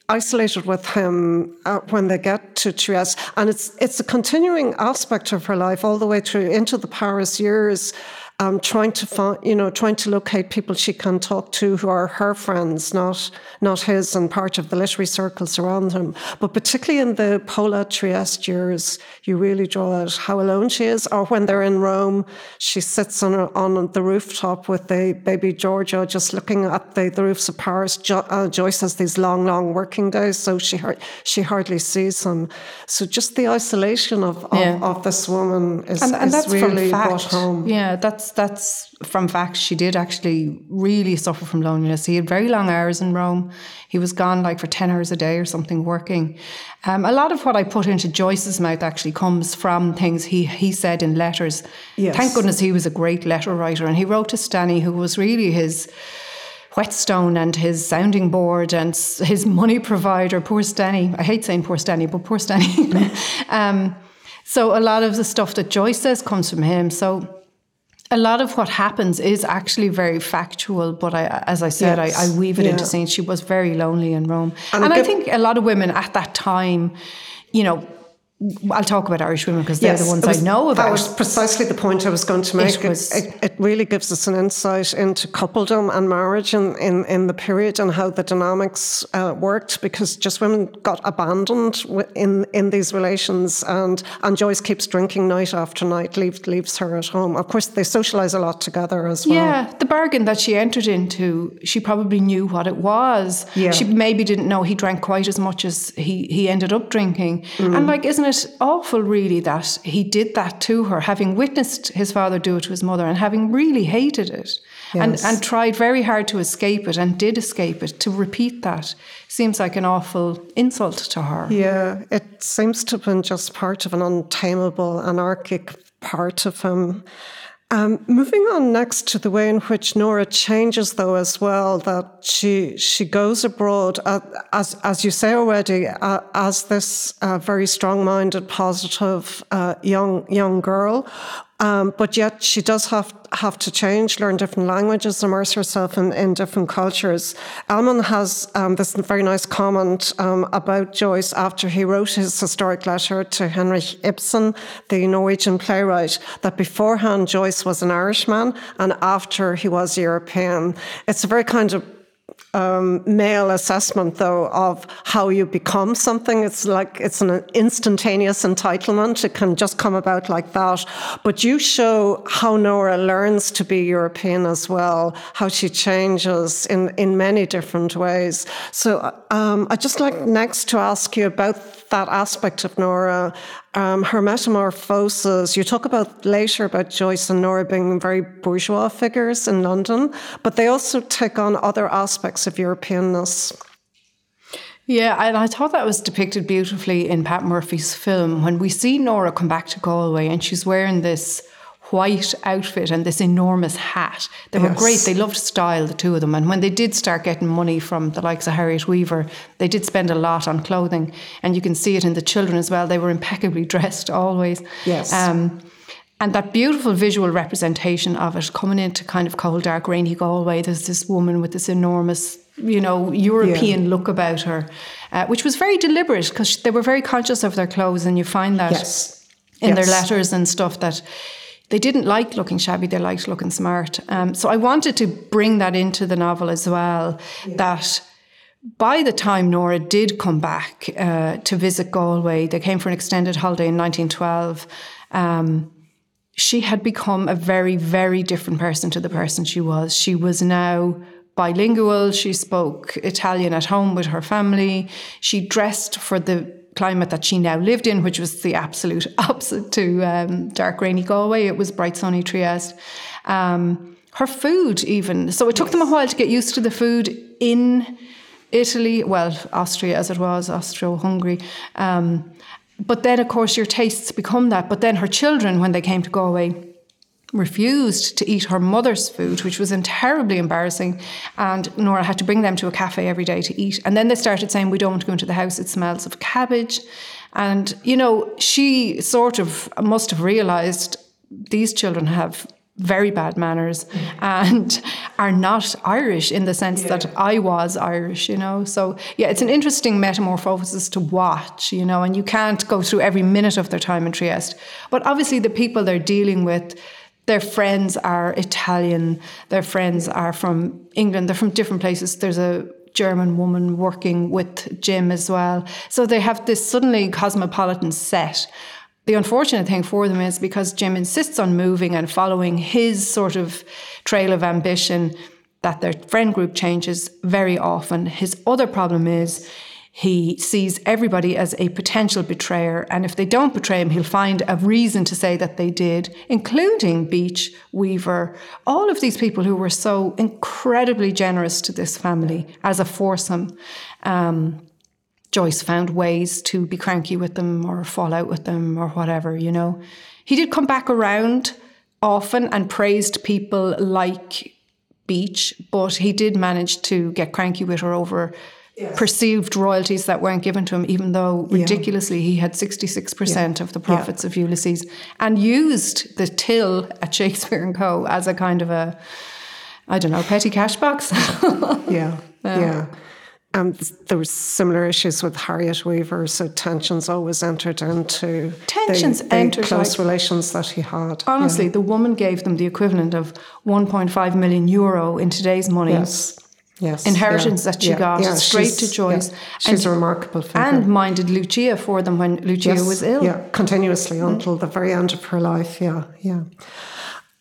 isolated with him uh, when they get to Trieste, and it's it's a continuing aspect of her life all the way through into the Paris years. Um, trying to find, you know, trying to locate people she can talk to who are her friends, not not his, and part of the literary circles around him. But particularly in the Pola Trieste years, you really draw out how alone she is. Or when they're in Rome, she sits on a, on the rooftop with the baby Giorgio, just looking at the, the roofs of Paris. Jo- uh, Joyce has these long, long working days, so she har- she hardly sees him. So just the isolation of of, Yeah. of this woman is, and, and is that's really from brought home. Yeah, that's that's from fact. She did actually really suffer from loneliness. He had very long hours in Rome. He was gone like for ten hours a day or something working. Um, a lot of what I put into Joyce's mouth actually comes from things he he said in letters. Yes. Thank goodness he was a great letter writer, and he wrote to Stanny, who was really his whetstone and his sounding board and his money provider. Poor Stanny. I hate saying poor Stanny, but poor Stanny. um, so a lot of the stuff that Joyce says comes from him. So a lot of what happens is actually very factual, but I, as I said, Yes. I, I weave it into Yeah. scenes. She was very lonely in Rome, And and, I think a lot of women at that time, you know, I'll talk about Irish women because they're the ones was- I know about. That was precisely the point I was going to make. It was- it, it really gives us an insight into coupledom and marriage in, in, in the period and how the dynamics uh, worked because just women got abandoned in, in these relations and, and Joyce keeps drinking night after night, leaves, leaves her at home. Of course, they socialise a lot together as well. Yeah, the bargain that she entered into, she probably knew what it was. Yeah. She maybe didn't know he drank quite as much as he, he ended up drinking. Mm. And like, isn't it awful, really, that he did that to her, having witnessed his father do it to his mother and having really hated it and, and tried very hard to escape it and did escape it, to repeat that seems like an awful insult to her. Yeah, it seems to have been just part of an untamable, anarchic part of him. Um, moving on next to the way in which Nora changes, though, as well, that she she goes abroad, uh, as as you say already, uh, as this uh, very strong-minded, positive uh, young young girl, um, but yet she does have have to change, learn different languages, immerse herself in, in different cultures. Ellmann has um, this very nice comment um, about Joyce after he wrote his historic letter to Henrik Ibsen, the Norwegian playwright, that beforehand Joyce was an Irishman and after he was European. It's a very kind of um, male assessment, though, of how you become something. It's like it's an instantaneous entitlement. It can just come about like that. But you show how Nora learns to be European as well, how she changes in, in many different ways. So um, I'd just like next to ask you about that aspect of Nora, um, her metamorphosis. You talk about later about Joyce and Nora being very bourgeois figures in London, but they also take on other aspects of Europeanness. Yeah, and I thought that was depicted beautifully in Pat Murphy's film when we see Nora come back to Galway and she's wearing this white outfit and this enormous hat. They were Yes. great. They loved style, the two of them. And when they did start getting money from the likes of Harriet Weaver, they did spend a lot on clothing. And you can see it in the children as well. They were impeccably dressed always. Yes. Um, and that beautiful visual representation of it coming into kind of cold, dark, rainy Galway. There's this woman with this enormous, you know, European look about her, uh, which was very deliberate because they were very conscious of their clothes. And you find that Yes. in their letters and stuff that they didn't like looking shabby, they liked looking smart. Um, so I wanted to bring that into the novel as well. That by the time Nora did come back uh, to visit Galway, they came for an extended holiday in 1912. Um, she had become a very, very different person to the person she was. She was now bilingual. She spoke Italian at home with her family. She dressed for the climate that she now lived in, which was the absolute opposite to um, dark, rainy Galway. It was bright, sunny Trieste. Um, her food, even. So it took them a while to get used to the food in Italy, well, Austria as it was, Austro Hungary. Um, but then, of course, your tastes become that. But then her children, when they came to Galway, refused to eat her mother's food, which was terribly embarrassing. And Nora had to bring them to a cafe every day to eat. And then they started saying, We don't want to go into the house, it smells of cabbage. And, you know, she sort of must have realized these children have very bad manners and are not Irish in the sense yeah. that I was Irish, you know. So, yeah, it's an interesting metamorphosis to watch, you know, and you can't go through every minute of their time in Trieste. But obviously, the people they're dealing with, their friends are Italian, their friends are from England, they're from different places. There's a German woman working with Jim as well. So they have this suddenly cosmopolitan set the unfortunate thing for them is because Jim insists on moving and following his sort of trail of ambition, that their friend group changes very often. His other problem is he sees everybody as a potential betrayer, and if they don't betray him, he'll find a reason to say that they did, including Beach, Weaver, all of these people who were so incredibly generous to this family as a foursome. Um, Joyce found ways to be cranky with them or fall out with them or whatever, you know. He did come back around often and praised people like Beach, but he did manage to get cranky with her over perceived royalties that weren't given to him, even though ridiculously he had 66% yeah. of the profits of Ulysses and used the till at Shakespeare and Co. as a kind of a, I don't know, petty cash box. yeah. yeah. Um, there were similar issues with Harriet Weaver, so tensions always entered into tensions the, the entered close like, relations that he had. Honestly, yeah. the woman gave them the equivalent of 1.5 million euro in today's money. Yes. Yes, inheritance yeah, that she yeah, got yeah, straight to Joyce. she's and, a remarkable figure. And minded Lucia for them when Lucia yes, was ill. Yeah, continuously mm. until the very end of her life. Yeah, yeah.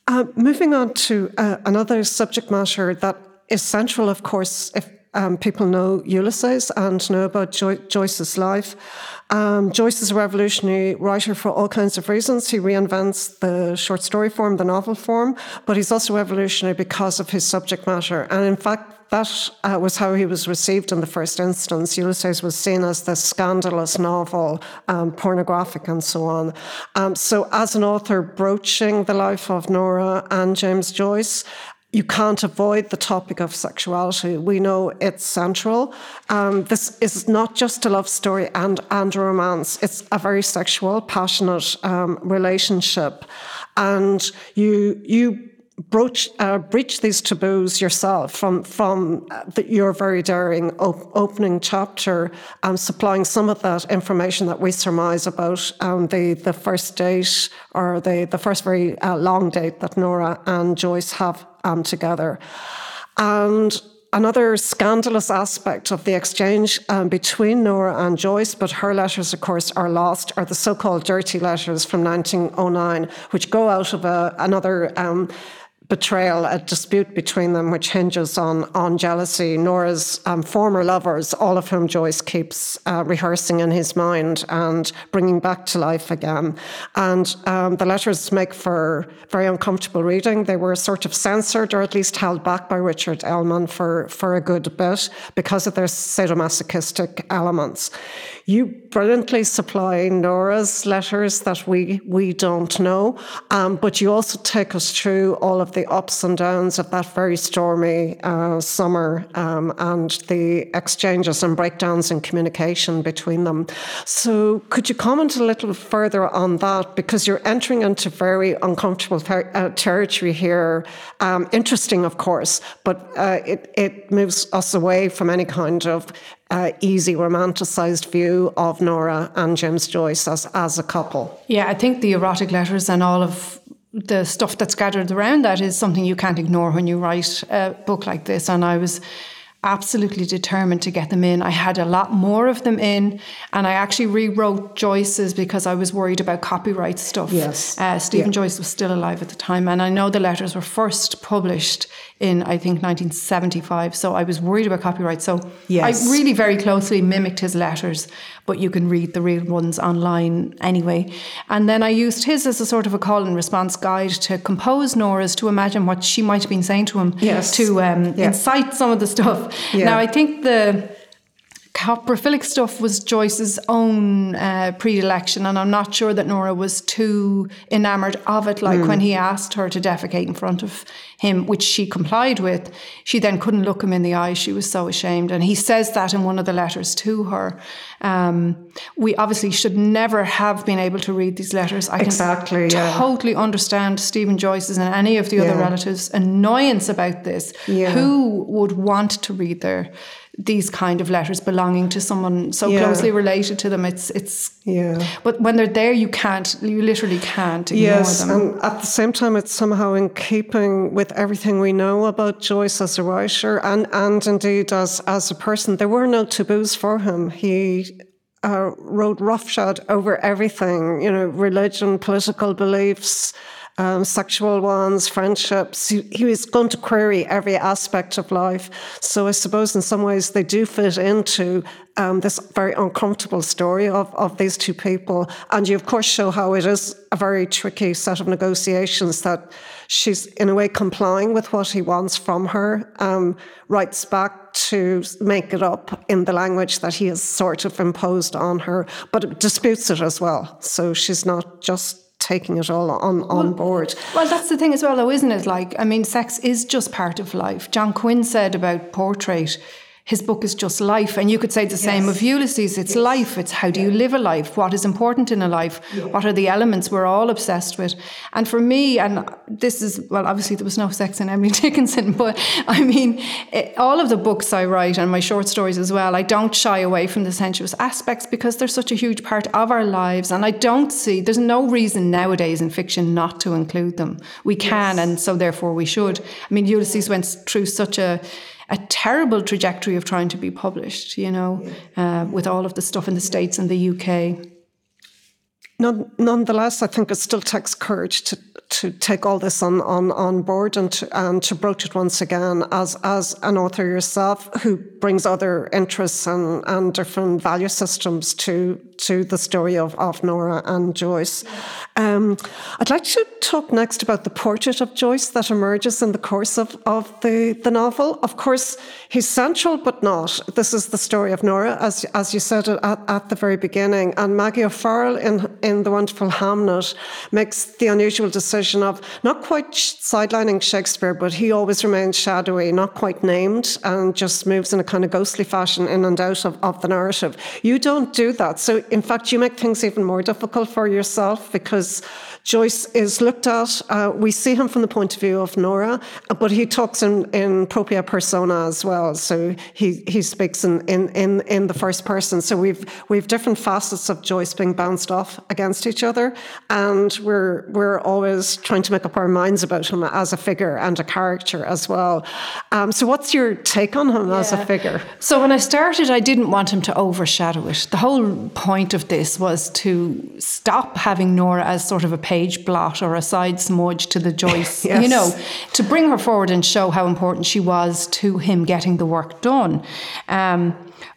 Uh, moving on to uh, another subject matter that is central, of course, if um, people know Ulysses and know about jo- Joyce's life. Um, Joyce is a revolutionary writer for all kinds of reasons. He reinvents the short story form, the novel form, but he's also revolutionary because of his subject matter. And in fact, that uh, was how he was received in the first instance. Ulysses was seen as the scandalous novel, um, pornographic, and so on. Um, so, as an author broaching the life of Nora and James Joyce, you can't avoid the topic of sexuality. We know it's central. Um, this is not just a love story and, and a romance, it's a very sexual, passionate um, relationship. And you, you broach, uh, breach these taboos yourself from from uh, the, your very daring op- opening chapter, um, supplying some of that information that we surmise about um, the the first date or the the first very uh, long date that Nora and Joyce have um, together, and. Another scandalous aspect of the exchange um, between Nora and Joyce, but her letters, of course, are lost, are the so called dirty letters from 1909, which go out of a, another um, betrayal, a dispute between them, which hinges on, on jealousy. Nora's um, former lovers, all of whom Joyce keeps uh, rehearsing in his mind and bringing back to life again. And um, the letters make for very uncomfortable reading. They were sort of censored or at least held back by Richard Ellmann for, for a good bit because of their sadomasochistic elements. You brilliantly supply Nora's letters that we, we don't know, um, but you also take us through all of the ups and downs of that very stormy uh, summer um, and the exchanges and breakdowns in communication between them. So, could you comment a little further on that? Because you're entering into very uncomfortable ter- uh, territory here. Um, interesting, of course, but uh, it, it moves us away from any kind of uh, easy romanticized view of Nora and James Joyce as, as a couple. Yeah, I think the erotic letters and all of the stuff that's gathered around that is something you can't ignore when you write a book like this. And I was absolutely determined to get them in. I had a lot more of them in, and I actually rewrote Joyce's because I was worried about copyright stuff. Yes. Uh, Stephen Yeah. Joyce was still alive at the time, and I know the letters were first published in, I think, 1975. So I was worried about copyright. So Yes. I really very closely mimicked his letters, but you can read the real ones online anyway. And then I used his as a sort of a call and response guide to compose Nora's to imagine what she might have been saying to him Yes. to um, incite some of the stuff. Yeah. Now, I think the coprophilic stuff was Joyce's own uh, predilection, and I'm not sure that Nora was too enamoured of it. Like when he asked her to defecate in front of him, which she complied with, she then couldn't look him in the eye. She was so ashamed, and he says that in one of the letters to her. Um, we obviously should never have been able to read these letters. I Exactly, can yeah. totally understand Stephen Joyce's and any of the other relatives' annoyance about this. Yeah. Who would want to read their these kind of letters belonging to someone so Yeah. closely related to them? It's it's. Yeah. But when they're there, you can't. You literally can't ignore Yes, them. and at the same time, it's somehow in keeping with everything we know about Joyce as a writer and, and indeed as, as a person. There were no taboos for him. He uh, rode roughshod over everything, you know, religion, political beliefs, um, sexual ones, friendships. He, he was going to query every aspect of life. So I suppose in some ways they do fit into um, this very uncomfortable story of, of these two people. And you, of course, show how it is a very tricky set of negotiations that she's, in a way, complying with what he wants from her, um, writes back to make it up in the language that he has sort of imposed on her, but disputes it as well. So she's not just taking it all on, on board. Well, that's the thing as well, though, isn't it? Like, I mean, sex is just part of life. John Quinn said about portrait, his book is just life. And you could say the same of Ulysses. It's life. It's how do you live a life? What is important in a life? What are the elements we're all obsessed with? And for me, and this is, well, obviously there was no sex in Emily Dickinson, but I mean, it, all of the books I write and my short stories as well, I don't shy away from the sensuous aspects because they're such a huge part of our lives. And I don't see, there's no reason nowadays in fiction not to include them. We can, and so therefore we should. I mean, Ulysses went through such a, a terrible trajectory of trying to be published, you know, uh, with all of the stuff in the States and the UK. None, nonetheless, I think it still takes courage to, to take all this on, on, on board and to, and to broach it once again as, as an author yourself who brings other interests and, and different value systems to, to the story of, of Nora and Joyce. Um, I'd like to talk next about the portrait of Joyce that emerges in the course of, of the, the novel. Of course, he's central, but not. This is the story of Nora, as, as you said at, at the very beginning. And Maggie O'Farrell in, in The Wonderful Hamnet makes the unusual decision of not quite sidelining Shakespeare, but he always remains shadowy, not quite named, and just moves in a kind of ghostly fashion in and out of, of the narrative. You don't do that. So, in fact, you make things even more difficult for yourself because Joyce is looked at. Uh, we see him from the point of view of Nora, but he talks in, in propria persona as well. So he, he speaks in, in, in, in the first person. So we've we've different facets of Joyce being bounced off against each other, and we're we're always trying to make up our minds about him as a figure and a character as well. Um, so what's your take on him as a figure? So when I started, I didn't want him to overshadow it. The whole point of this was to stop having Nora as sort of a page blot or a side smudge to the Joyce, Yes. you know, to bring her forward and show how important she was to him getting the work done. Um,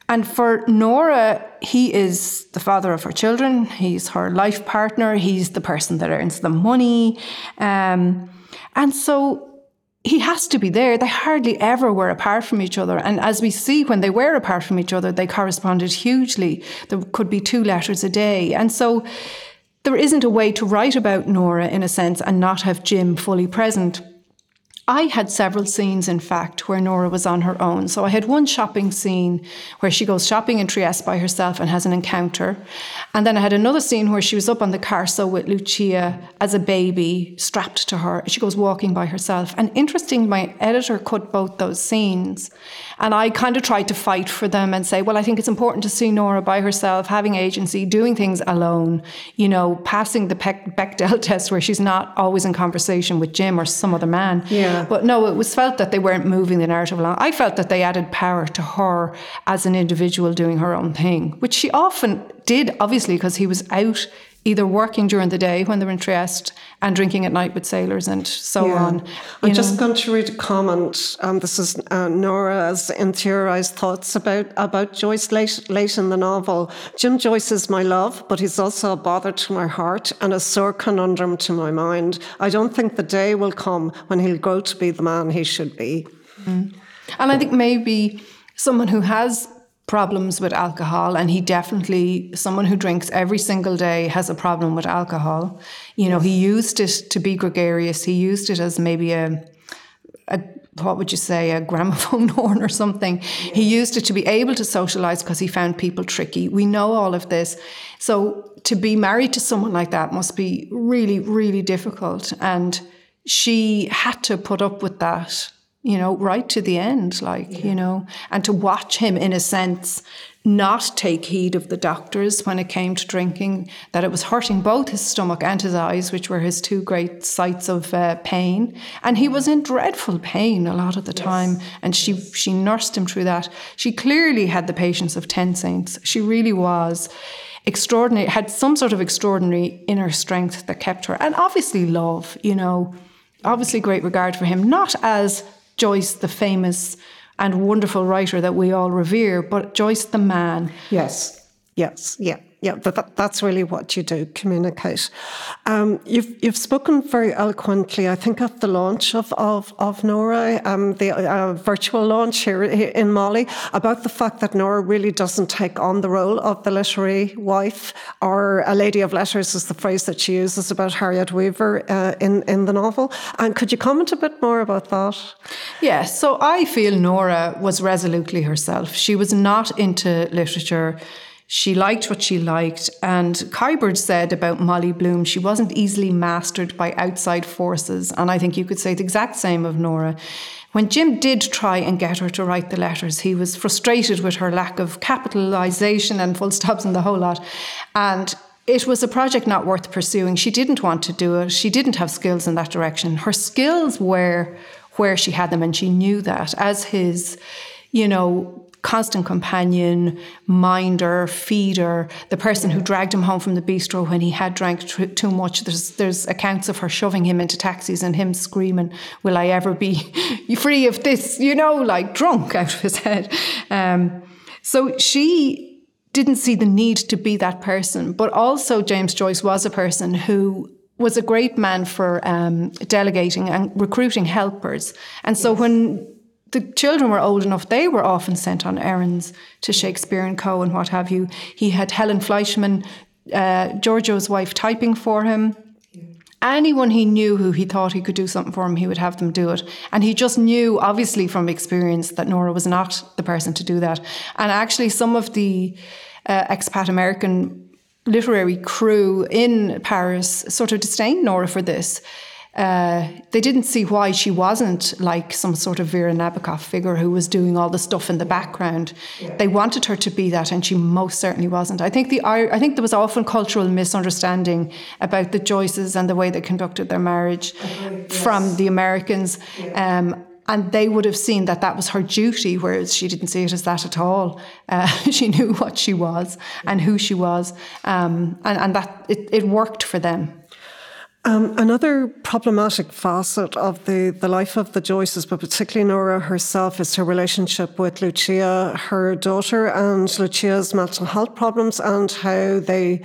and for Nora, he is the father of her children. He's her life partner. He's the person that earns the money. Um, and so he has to be there. They hardly ever were apart from each other. And as we see, when they were apart from each other, they corresponded hugely. There could be two letters a day. And so there isn't a way to write about Nora, in a sense, and not have Jim fully present. I had several scenes, in fact, where Nora was on her own. So I had one shopping scene where she goes shopping in Trieste by herself and has an encounter. And then I had another scene where she was up on the Carso with Lucia as a baby, strapped to her. She goes walking by herself. And interesting, my editor cut both those scenes. And I kind of tried to fight for them and say, well, I think it's important to see Nora by herself, having agency, doing things alone, you know, passing the Bechdel test where she's not always in conversation with Jim or some other man. Yeah. But no, it was felt that they weren't moving the narrative along. I felt that they added power to her as an individual doing her own thing, which she often did, obviously, because he was out either working during the day when they're in Trieste and drinking at night with sailors and so yeah. on. I'm know. just going to read a comment. Um, this is uh, Nora's interiorized thoughts about, about Joyce late, late in the novel. Jim Joyce is my love, but he's also a bother to my heart and a sore conundrum to my mind. I don't think the day will come when he'll grow to be the man he should be. Mm. And I think maybe someone who has problems with alcohol and he definitely someone who drinks every single day has a problem with alcohol. You know he used it to be gregarious. He used it as maybe a, a what would you say a gramophone horn or something. He used it to be able to socialize because he found people tricky. We know all of this. So to be married to someone like that must be really really difficult and she had to put up with that you know, right to the end, like, yeah. you know, and to watch him, in a sense, not take heed of the doctors when it came to drinking, that it was hurting both his stomach and his eyes, which were his two great sites of uh, pain. And he was in dreadful pain a lot of the yes. time. And she, she nursed him through that. She clearly had the patience of 10 saints. She really was extraordinary, had some sort of extraordinary inner strength that kept her. And obviously, love, you know, obviously, great regard for him, not as Joyce, the famous and wonderful writer that we all revere, but Joyce, the man. Yes, yes, yeah yeah, that, that's really what you do, communicate. Um, you've, you've spoken very eloquently, I think, at the launch of, of, of Nora, um, the uh, virtual launch here in MoLI, about the fact that Nora really doesn't take on the role of the literary wife, or a lady of letters is the phrase that she uses about Harriet Weaver uh, in, in the novel. And could you comment a bit more about that? Yes, yeah, so I feel Nora was resolutely herself. She was not into literature. She liked what she liked. And Kiberd said about Molly Bloom, she wasn't easily mastered by outside forces. And I think you could say the exact same of Nora. When Jim did try and get her to write the letters, he was frustrated with her lack of capitalization and full stops and the whole lot. And it was a project not worth pursuing. She didn't want to do it. She didn't have skills in that direction. Her skills were where she had them, and she knew that as his, you know, constant companion, minder, feeder, the person who dragged him home from the bistro when he had drank tr- too much. There's there's accounts of her shoving him into taxis and him screaming, "Will I ever be free of this?" You know, like drunk out of his head. Um, so she didn't see the need to be that person, but also James Joyce was a person who was a great man for um, delegating and recruiting helpers. And so yes. when the children were old enough, they were often sent on errands to Shakespeare and Co. and what have you. He had Helen Fleischman, uh, Giorgio's wife, typing for him. Anyone he knew who he thought he could do something for him, he would have them do it. And he just knew, obviously, from experience, that Nora was not the person to do that. And actually, some of the uh, expat American literary crew in Paris sort of disdained Nora for this uh, they didn't see why she wasn't like some sort of Vera Nabokov figure who was doing all the stuff in the background. Yeah. They wanted her to be that, and she most certainly wasn't. I think the I think there was often cultural misunderstanding about the Joyces and the way they conducted their marriage yes. from the Americans. Yeah. Um, and they would have seen that that was her duty, whereas she didn't see it as that at all. Uh, she knew what she was and who she was, um, and, and that it, it worked for them. Um, another problematic facet of the, the life of the Joyces, but particularly Nora herself, is her relationship with Lucia, her daughter, and Lucia's mental health problems and how they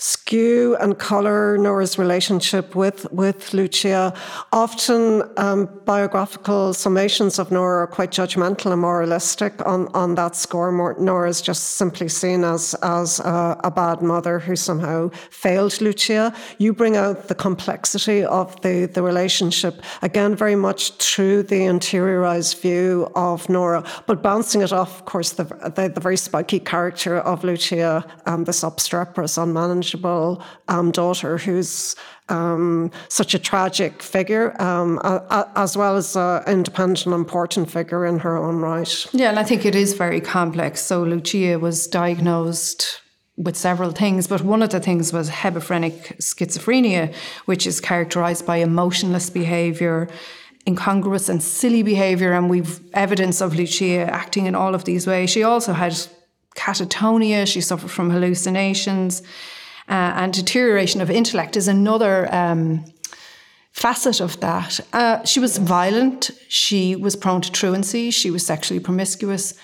skew and colour Nora's relationship with, with Lucia. Often um, biographical summations of Nora are quite judgmental and moralistic on, on that score. Nora is just simply seen as, as a, a bad mother who somehow failed Lucia. You bring out the complexity of the, the relationship, again, very much through the interiorized view of Nora, but bouncing it off, of course, the, the, the very spiky character of Lucia, um, this obstreperous, unmanaged um, daughter who's um, such a tragic figure, um, as well as an independent and important figure in her own right. Yeah, and I think it is very complex. So Lucia was diagnosed with several things, but one of the things was hebephrenic schizophrenia, which is characterized by emotionless behavior, incongruous and silly behavior, and we've evidence of Lucia acting in all of these ways. She also had catatonia, she suffered from hallucinations, uh, and deterioration of intellect is another. Um, facet of that. Uh, she was violent. She was prone to truancy. She was sexually promiscuous.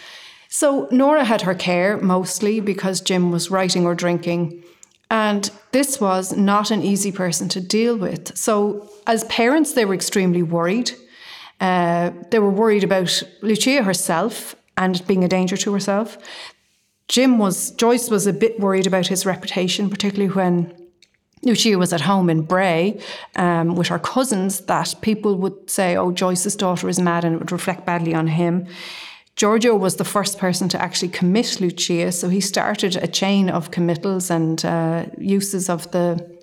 So Nora had her care mostly because Jim was writing or drinking. And this was not an easy person to deal with. So, as parents, they were extremely worried. Uh, they were worried about Lucia herself and being a danger to herself. Jim was, Joyce was a bit worried about his reputation, particularly when Lucia was at home in Bray um, with her cousins, that people would say, oh, Joyce's daughter is mad, and it would reflect badly on him. Giorgio was the first person to actually commit Lucia, so he started a chain of committals and uh, uses of the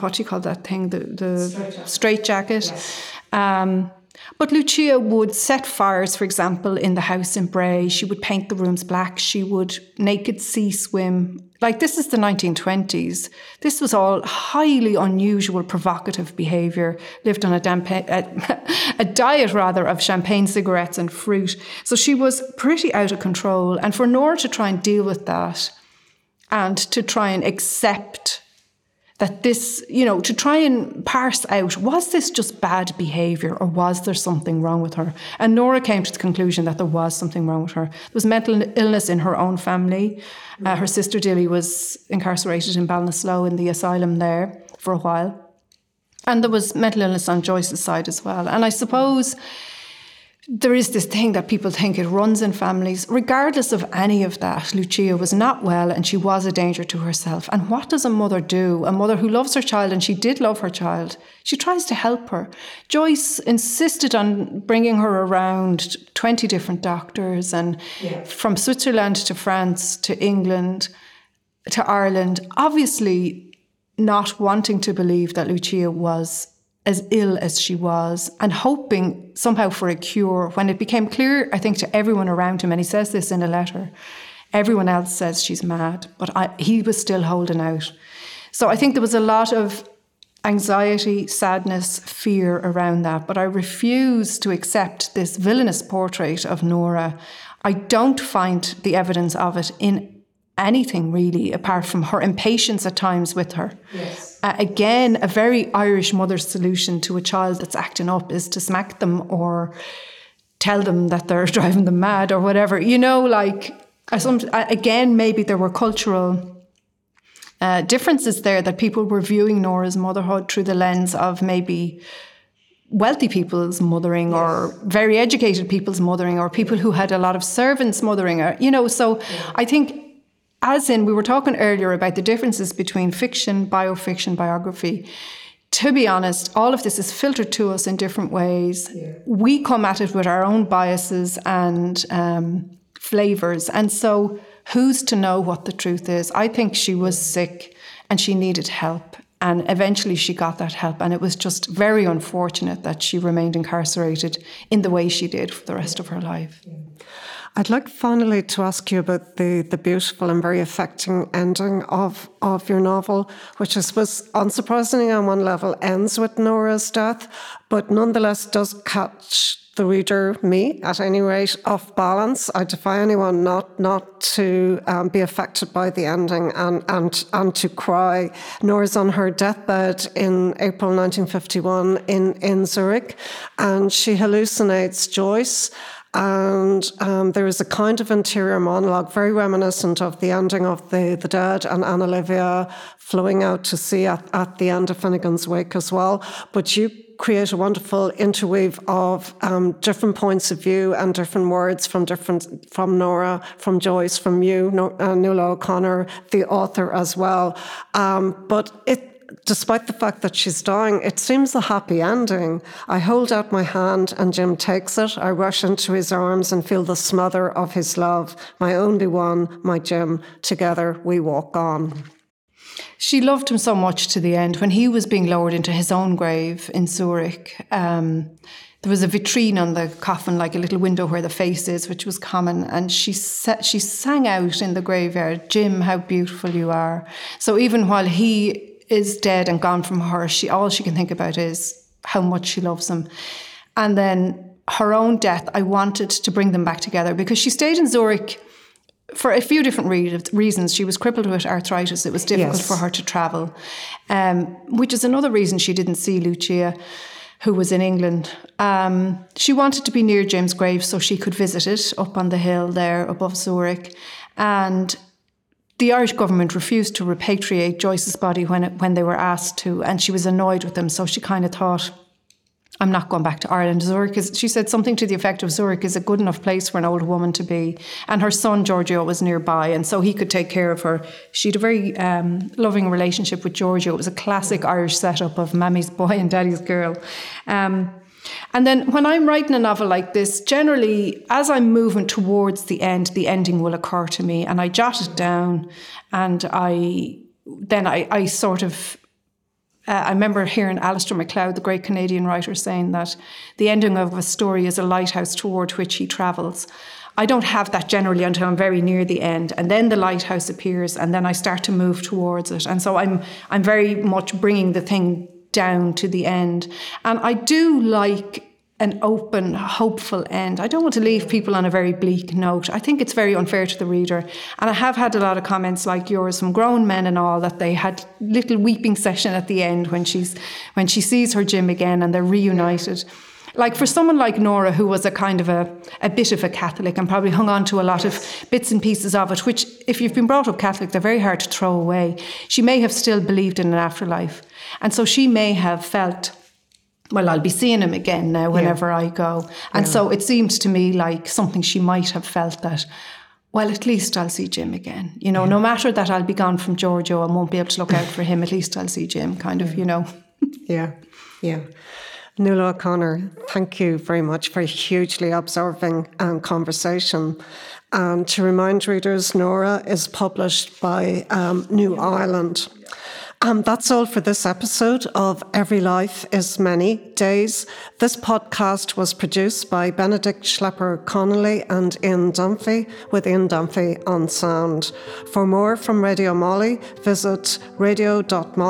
what do you call that thing? The the straight jacket. Yes. Um, but Lucia would set fires, for example, in the house in Bray. She would paint the rooms black. She would naked sea swim. Like this is the 1920s. This was all highly unusual, provocative behaviour. Lived on a, a, a diet rather of champagne cigarettes and fruit. So she was pretty out of control. And for Nora to try and deal with that and to try and accept that this, you know, to try and parse out was this just bad behaviour or was there something wrong with her? And Nora came to the conclusion that there was something wrong with her. There was mental illness in her own family. Uh, her sister Dilly was incarcerated in Ballinasloe in the asylum there for a while. And there was mental illness on Joyce's side as well. And I suppose there is this thing that people think it runs in families. Regardless of any of that, Lucia was not well and she was a danger to herself. And what does a mother do? A mother who loves her child, and she did love her child, she tries to help her. Joyce insisted on bringing her around 20 different doctors and yeah. from Switzerland to France to England to Ireland, obviously not wanting to believe that Lucia was as ill as she was and hoping somehow for a cure when it became clear, I think, to everyone around him, and he says this in a letter, everyone else says she's mad, but I, he was still holding out. So I think there was a lot of anxiety, sadness, fear around that, but I refuse to accept this villainous portrait of Nora. I don't find the evidence of it in anything really, apart from her impatience at times with her. Yes. Uh, again, a very Irish mother's solution to a child that's acting up is to smack them or tell them that they're driving them mad or whatever. You know, like some, again, maybe there were cultural uh, differences there that people were viewing Nora's motherhood through the lens of maybe wealthy people's mothering yes. or very educated people's mothering or people who had a lot of servants mothering or you know so yeah. i think as in, we were talking earlier about the differences between fiction, biofiction, biography. To be honest, all of this is filtered to us in different ways. Yeah. We come at it with our own biases and um, flavors. And so, who's to know what the truth is? I think she was sick and she needed help. And eventually she got that help. And it was just very unfortunate that she remained incarcerated in the way she did for the rest of her life. Yeah. I'd like finally to ask you about the, the beautiful and very affecting ending of, of your novel, which I suppose, unsurprisingly on one level, ends with Nora's death, but nonetheless does catch the reader, me at any rate, off balance. I defy anyone not not to um, be affected by the ending and, and and to cry. Nora's on her deathbed in April 1951 in, in Zurich, and she hallucinates Joyce and um, there is a kind of interior monologue, very reminiscent of the ending of The, the Dead and Anna Livia flowing out to sea at, at the end of Finnegans Wake as well. But you create a wonderful interweave of um, different points of view and different words from different from Nora, from Joyce, from you, uh, Nuala O'Connor, the author as well. Um, but it despite the fact that she's dying, it seems a happy ending. I hold out my hand and Jim takes it. I rush into his arms and feel the smother of his love. My only one, my Jim. Together we walk on. she loved him so much to the end. When he was being lowered into his own grave in Zurich, um, there was a vitrine on the coffin, like a little window where the face is, which was common. And she sa- she sang out in the graveyard, "Jim, how beautiful you are." So even while he is dead and gone from her, she all she can think about is how much she loves him. And then her own death, I wanted to bring them back together because she stayed in Zurich for a few different re- reasons. She was crippled with arthritis. It was difficult Yes. for her to travel, um, which is another reason she didn't see Lucia, who was in England. Um, she wanted to be near James' grave so she could visit it up on the hill there above Zurich. And the Irish government refused to repatriate Joyce's body when it, when they were asked to, and she was annoyed with them. So she kind of thought, I'm not going back to Ireland. Zurich is, she said something to the effect of Zurich is a good enough place for an old woman to be. And her son, Giorgio, was nearby, and so he could take care of her. She had a very um, loving relationship with Giorgio. It was a classic Irish setup of Mammy's boy and Daddy's girl. Um, and then when I'm writing a novel like this, generally, as I'm moving towards the end, the ending will occur to me, and I jot it down, and I then I, I sort of uh, I remember hearing Alistair MacLeod, the great Canadian writer, saying that the ending of a story is a lighthouse toward which he travels. I don't have that generally until I'm very near the end, and then the lighthouse appears, and then I start to move towards it. And so I'm I'm very much bringing the thing down to the end, and I do like an open, hopeful end. I don't want to leave people on a very bleak note. I think it's very unfair to the reader. And I have had a lot of comments like yours from grown men and all that they had little weeping session at the end when she's when she sees her Jim again and they're reunited. Like for someone like Nora, who was a kind of a, a bit of a Catholic and probably hung on to a lot of bits and pieces of it, which, if you've been brought up Catholic, they're very hard to throw away. She may have still believed in an afterlife. And so she may have felt well, I'll be seeing him again now whenever I go. And so it seemed to me like something she might have felt that, well, at least I'll see Jim again. You know, no matter that I'll be gone from Giorgio and won't be able to look out for him, at least I'll see Jim, kind of, you know. Yeah, yeah. Nuala O'Connor, thank you very much for a hugely absorbing um, conversation. And to remind readers, Nora is published by um, New Island. Um, that's all for this episode of Every Life is Many Days. This podcast was produced by Benedict Schlepper Connolly and Ian Dunphy, with Ian Dunphy on sound. For more from Radio MoLI, visit radio.moli.ie.